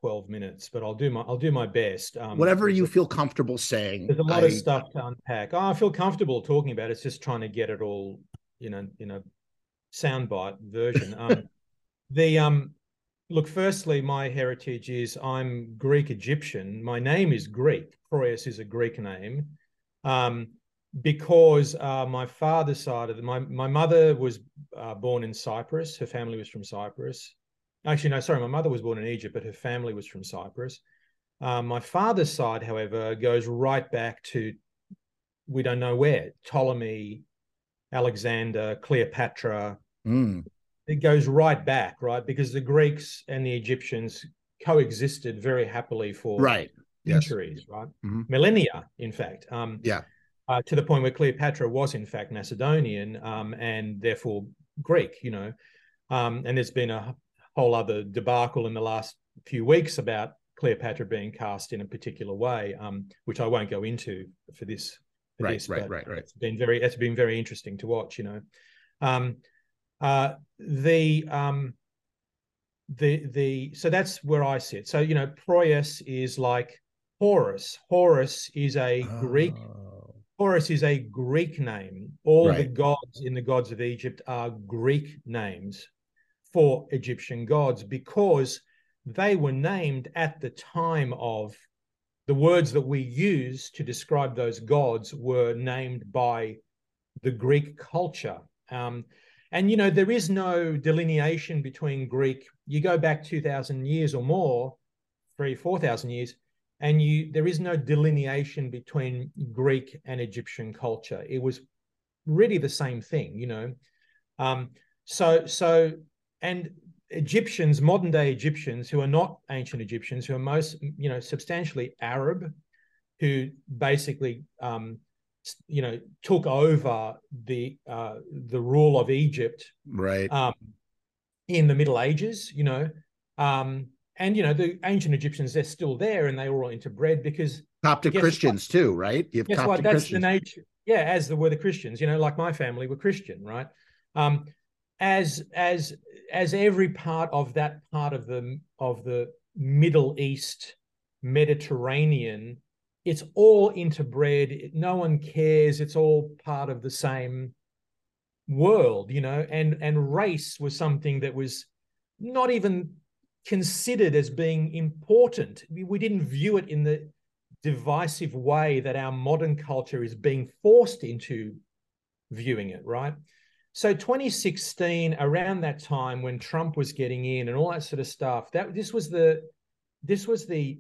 [SPEAKER 2] 12 minutes, but I'll do my I'll do my best.
[SPEAKER 1] Um, Whatever you feel comfortable saying.
[SPEAKER 2] There's a lot I... of stuff to unpack. Oh, I feel comfortable talking about it. It's just trying to get it all, you know, in a soundbite version. Um, the um, look, firstly, my heritage is I'm Greek Egyptian. My name is Greek. Proyas is a Greek name. Um, because uh, my father's side of the, my my mother was uh, born in Cyprus. Her family was from Cyprus. Actually, no, sorry, my mother was born in Egypt, but her family was from Cyprus. Um, my father's side, however, goes right back to we don't know where Ptolemy, Alexander, Cleopatra.
[SPEAKER 1] Mm.
[SPEAKER 2] It goes right back, right? Because the Greeks and the Egyptians coexisted very happily for
[SPEAKER 1] right
[SPEAKER 2] centuries, yes. right?
[SPEAKER 1] Mm-hmm.
[SPEAKER 2] Millennia, in fact. Um,
[SPEAKER 1] yeah.
[SPEAKER 2] Uh, to the point where Cleopatra was, in fact, Macedonian um, and therefore Greek, you know. Um, and there's been a whole other debacle in the last few weeks about Cleopatra being cast in a particular way, um, which I won't go into for this. For
[SPEAKER 1] right,
[SPEAKER 2] this,
[SPEAKER 1] right, right, right.
[SPEAKER 2] It's been very, it's been very interesting to watch. You know, um, uh, the um, the the so that's where I sit. So you know, Proyas is like Horus. Horus is a oh. Greek. Horus is a Greek name. All right. the gods in the gods of Egypt are Greek names for Egyptian gods because they were named at the time of the words that we use to describe those gods were named by the Greek culture. Um, and, you know, there is no delineation between Greek. You go back 2,000 years or more, three, 4,000 years, and you there is no delineation between Greek and Egyptian culture. It was really the same thing, you know. Um, so, so and Egyptians, modern day Egyptians who are not ancient Egyptians, who are most, you know, substantially Arab, who basically, um, you know, took over the uh, the rule of Egypt,
[SPEAKER 1] right,
[SPEAKER 2] um, in the Middle Ages, you know, um, and you know the ancient Egyptians they're still there and they were all interbred because
[SPEAKER 1] Coptic Christians what, too, right?
[SPEAKER 2] You have guess Coptic what? That's Christians. the nature. Yeah, as the were the Christians, you know, like my family were Christian, right? Um, as as as every part of that part of the of the Middle East Mediterranean, it's all interbred. No one cares. It's all part of the same world, you know, and and race was something that was not even considered as being important. We, we didn't view it in the divisive way that our modern culture is being forced into viewing it, right? So 2016, around that time when Trump was getting in and all that sort of stuff, that this was the this was the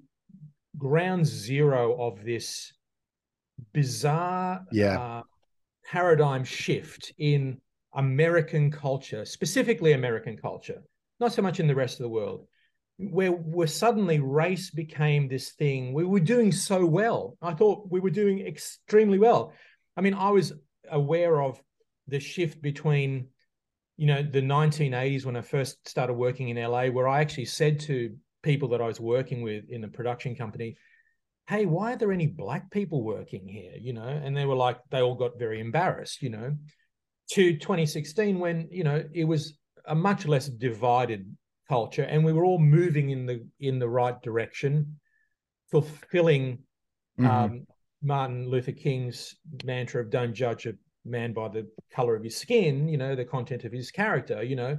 [SPEAKER 2] ground zero of this bizarre
[SPEAKER 1] yeah.
[SPEAKER 2] uh, paradigm shift in American culture, specifically American culture, not so much in the rest of the world, where where suddenly race became this thing. We were doing so well. I thought we were doing extremely well. I mean, I was aware of the shift between you know the 1980s when i first started working in la where i actually said to people that i was working with in the production company hey why are there any black people working here you know and they were like they all got very embarrassed you know to 2016 when you know it was a much less divided culture and we were all moving in the in the right direction fulfilling mm-hmm. um, martin luther king's mantra of don't judge a man by the color of his skin, you know, the content of his character, you know,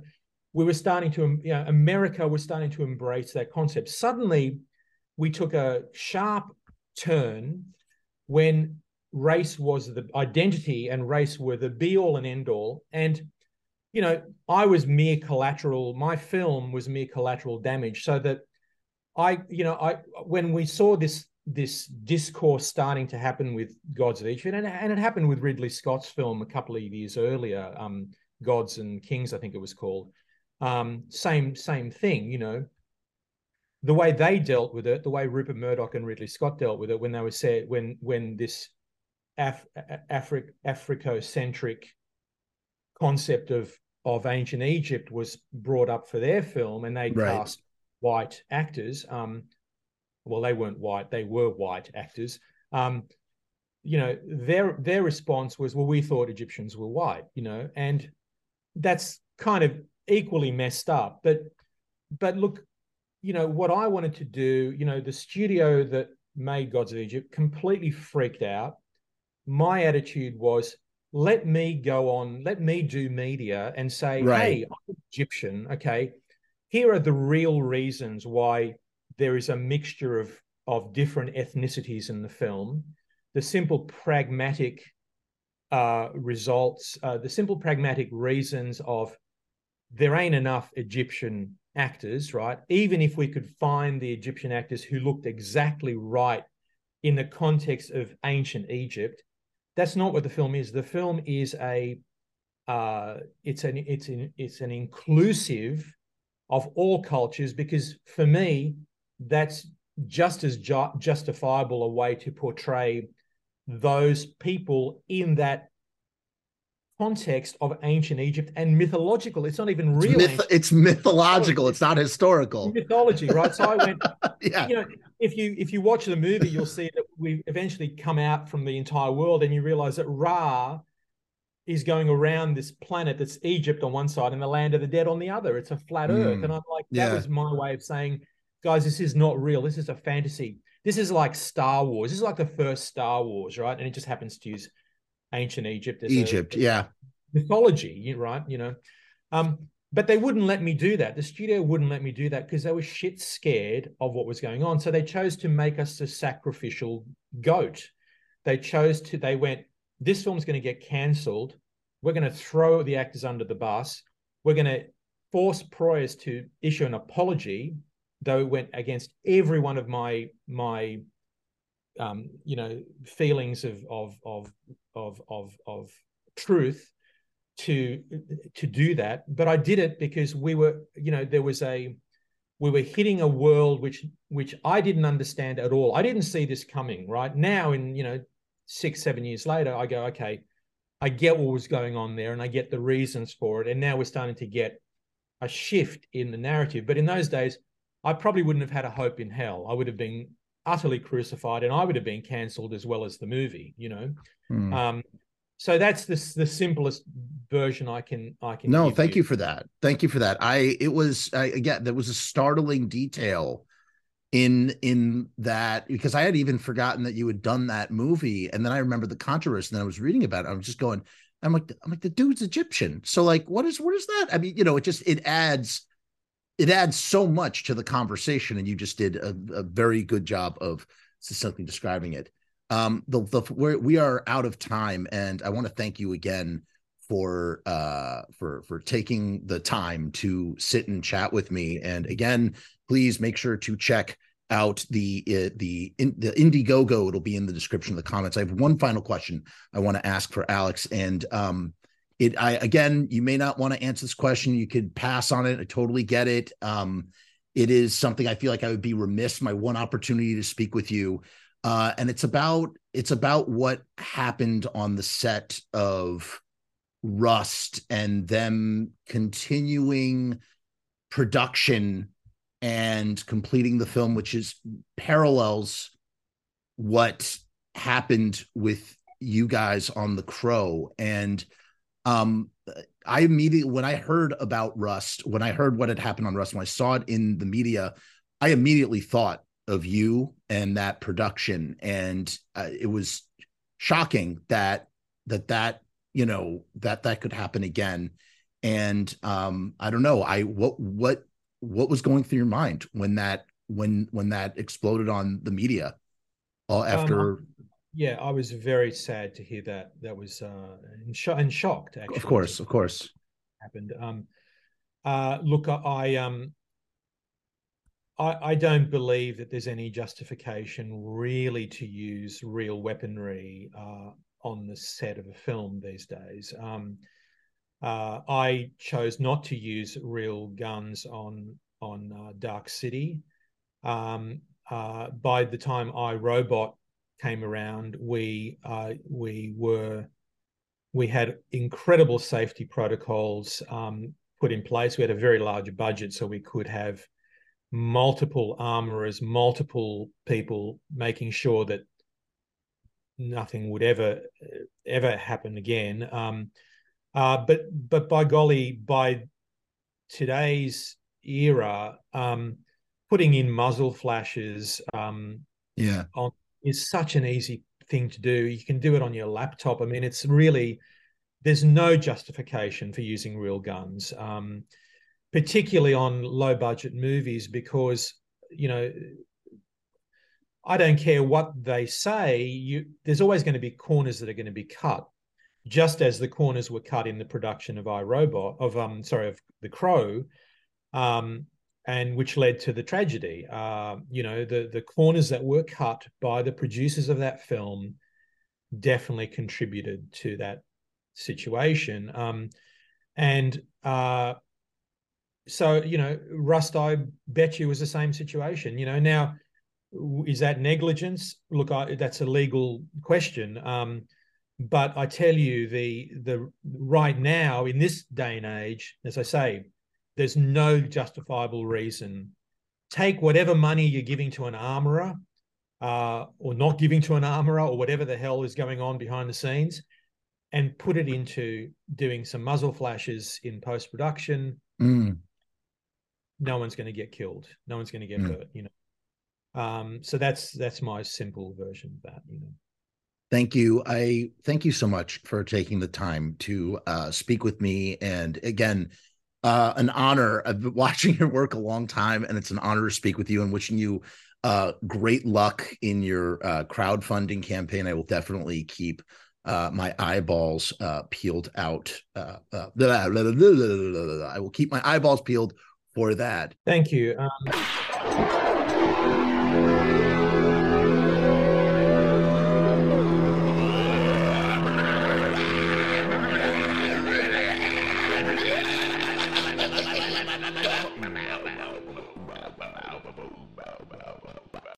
[SPEAKER 2] we were starting to, you know, America was starting to embrace that concept. Suddenly, we took a sharp turn when race was the identity and race were the be all and end all. And, you know, I was mere collateral, my film was mere collateral damage. So that I, you know, I, when we saw this this discourse starting to happen with Gods of Egypt, and, and it happened with Ridley Scott's film a couple of years earlier, um, Gods and Kings, I think it was called. Um, same same thing, you know. The way they dealt with it, the way Rupert Murdoch and Ridley Scott dealt with it, when they were said when when this Af- Afri- Africo-centric concept of of ancient Egypt was brought up for their film, and they right. cast white actors. Um, well, they weren't white; they were white actors. Um, you know, their their response was, "Well, we thought Egyptians were white," you know, and that's kind of equally messed up. But but look, you know, what I wanted to do, you know, the studio that made Gods of Egypt completely freaked out. My attitude was, let me go on, let me do media and say, right. hey, I'm Egyptian. Okay, here are the real reasons why there is a mixture of of different ethnicities in the film. The simple pragmatic uh, results, uh, the simple pragmatic reasons of there ain't enough Egyptian actors, right? Even if we could find the Egyptian actors who looked exactly right in the context of ancient Egypt, that's not what the film is. The film is a uh, it's an it's an it's an inclusive of all cultures because for me that's just as ju- justifiable a way to portray those people in that context of ancient Egypt and mythological. It's not even real.
[SPEAKER 1] It's, myth- it's mythological. It's not historical.
[SPEAKER 2] Mythology, right? So I went, yeah. You know, if you if you watch the movie, you'll see that we eventually come out from the entire world, and you realize that Ra is going around this planet that's Egypt on one side and the land of the dead on the other. It's a flat mm. Earth, and I'm like, that yeah. was my way of saying guys, this is not real. This is a fantasy. This is like Star Wars. This is like the first Star Wars, right? And it just happens to use ancient Egypt.
[SPEAKER 1] As Egypt, a, yeah.
[SPEAKER 2] Mythology, right? You know. Um, but they wouldn't let me do that. The studio wouldn't let me do that because they were shit scared of what was going on. So they chose to make us a sacrificial goat. They chose to, they went, this film's going to get cancelled. We're going to throw the actors under the bus. We're going to force Proyas to issue an apology though it went against every one of my my um, you know feelings of of of of of of truth to to do that. But i did it because we were you know there was a we were hitting a world which which i didn't understand at all. I didn't see this coming right? Now in you know six seven years later i go okay i get what was going on there and i get the reasons for it. And now we're starting to get a shift in the narrative. But in those days I probably wouldn't have had a hope in hell. I would have been utterly crucified and I would have been cancelled as well as the movie, you know. Mm. Um, so that's the the simplest version I can I can.
[SPEAKER 1] No, thank you. you. for that. Thank you for that. I it was I, again there was a startling detail in in that because I had even forgotten that you had done that movie, and then I remember the controversy. And then I was reading about it. I was just going, I'm like, I'm like, the dude's Egyptian. So like, what is what is that? I mean, you know, it just it adds it adds so much to the conversation, and you just did a, a very good job of succinctly describing it. Um, the the we're, we are out of time, and I want to thank you again for uh for for taking the time to sit and chat with me. And again, please make sure to check out the uh, the in, the Indiegogo. It'll be in the description of the comments. I have one final question I want to ask for Alex, and um, it I again, you may not want to answer this question. You could pass on it. I totally get it. Um, it is something I feel like I would be remiss. My one opportunity to speak with you, uh, and it's about it's about what happened on the set of Rust and them continuing production and completing the film, which is parallels what happened with you guys on the crow and um i immediately when i heard about rust when i heard what had happened on rust when i saw it in the media i immediately thought of you and that production. And uh, it was shocking that that that you know that that could happen again. And um i don't know i what what what was going through your mind when that when when that exploded on the media uh, after um,
[SPEAKER 2] yeah i was very sad to hear that that was uh and, sh- and shocked actually
[SPEAKER 1] of course of course
[SPEAKER 2] happened um uh look i um I, I don't believe that there's any justification really to use real weaponry uh, on the set of a film these days. Um, uh, I chose not to use real guns on on uh, Dark City. Um, uh, by the time I Robot came around, we uh, we were we had incredible safety protocols um, put in place. We had a very large budget, so we could have multiple armorers, multiple people making sure that nothing would ever ever happen again. Um, uh, but but by golly, by today's era, um, putting in muzzle flashes, um,
[SPEAKER 1] yeah,
[SPEAKER 2] on, is such an easy thing to do. You can do it on your laptop. I mean, it's really there's no justification for using real guns, um, particularly on low budget movies, because you know I don't care what they say. You there's always going to be corners that are going to be cut just as the corners were cut in the production of I Robot of um sorry of The Crow, um, and which led to the tragedy. Uh, you know the the corners that were cut by the producers of that film definitely contributed to that situation. Um, and uh, so you know, Rust, I bet you was the same situation. You know now. Is that negligence? Look, I, that's a legal question. Um, but I tell you, the the right now in this day and age, as I say, there's no justifiable reason. Take whatever money you're giving to an armorer, uh, or not giving to an armorer, or whatever the hell is going on behind the scenes, and put it into doing some muzzle flashes in post production.
[SPEAKER 1] Mm.
[SPEAKER 2] No one's going to get killed. No one's going to get mm. hurt. You know. Um, so that's that's my simple version of that. You know.
[SPEAKER 1] Thank you. I thank you so much for taking the time to uh, speak with me. And again, uh, an honor. I've been watching your work a long time, and it's an honor to speak with you and wishing you uh, great luck in your uh, crowdfunding campaign. I will definitely keep uh, my eyeballs uh, peeled out. Uh, blah, blah, blah, I will keep my eyeballs peeled for that.
[SPEAKER 2] Thank you. Um...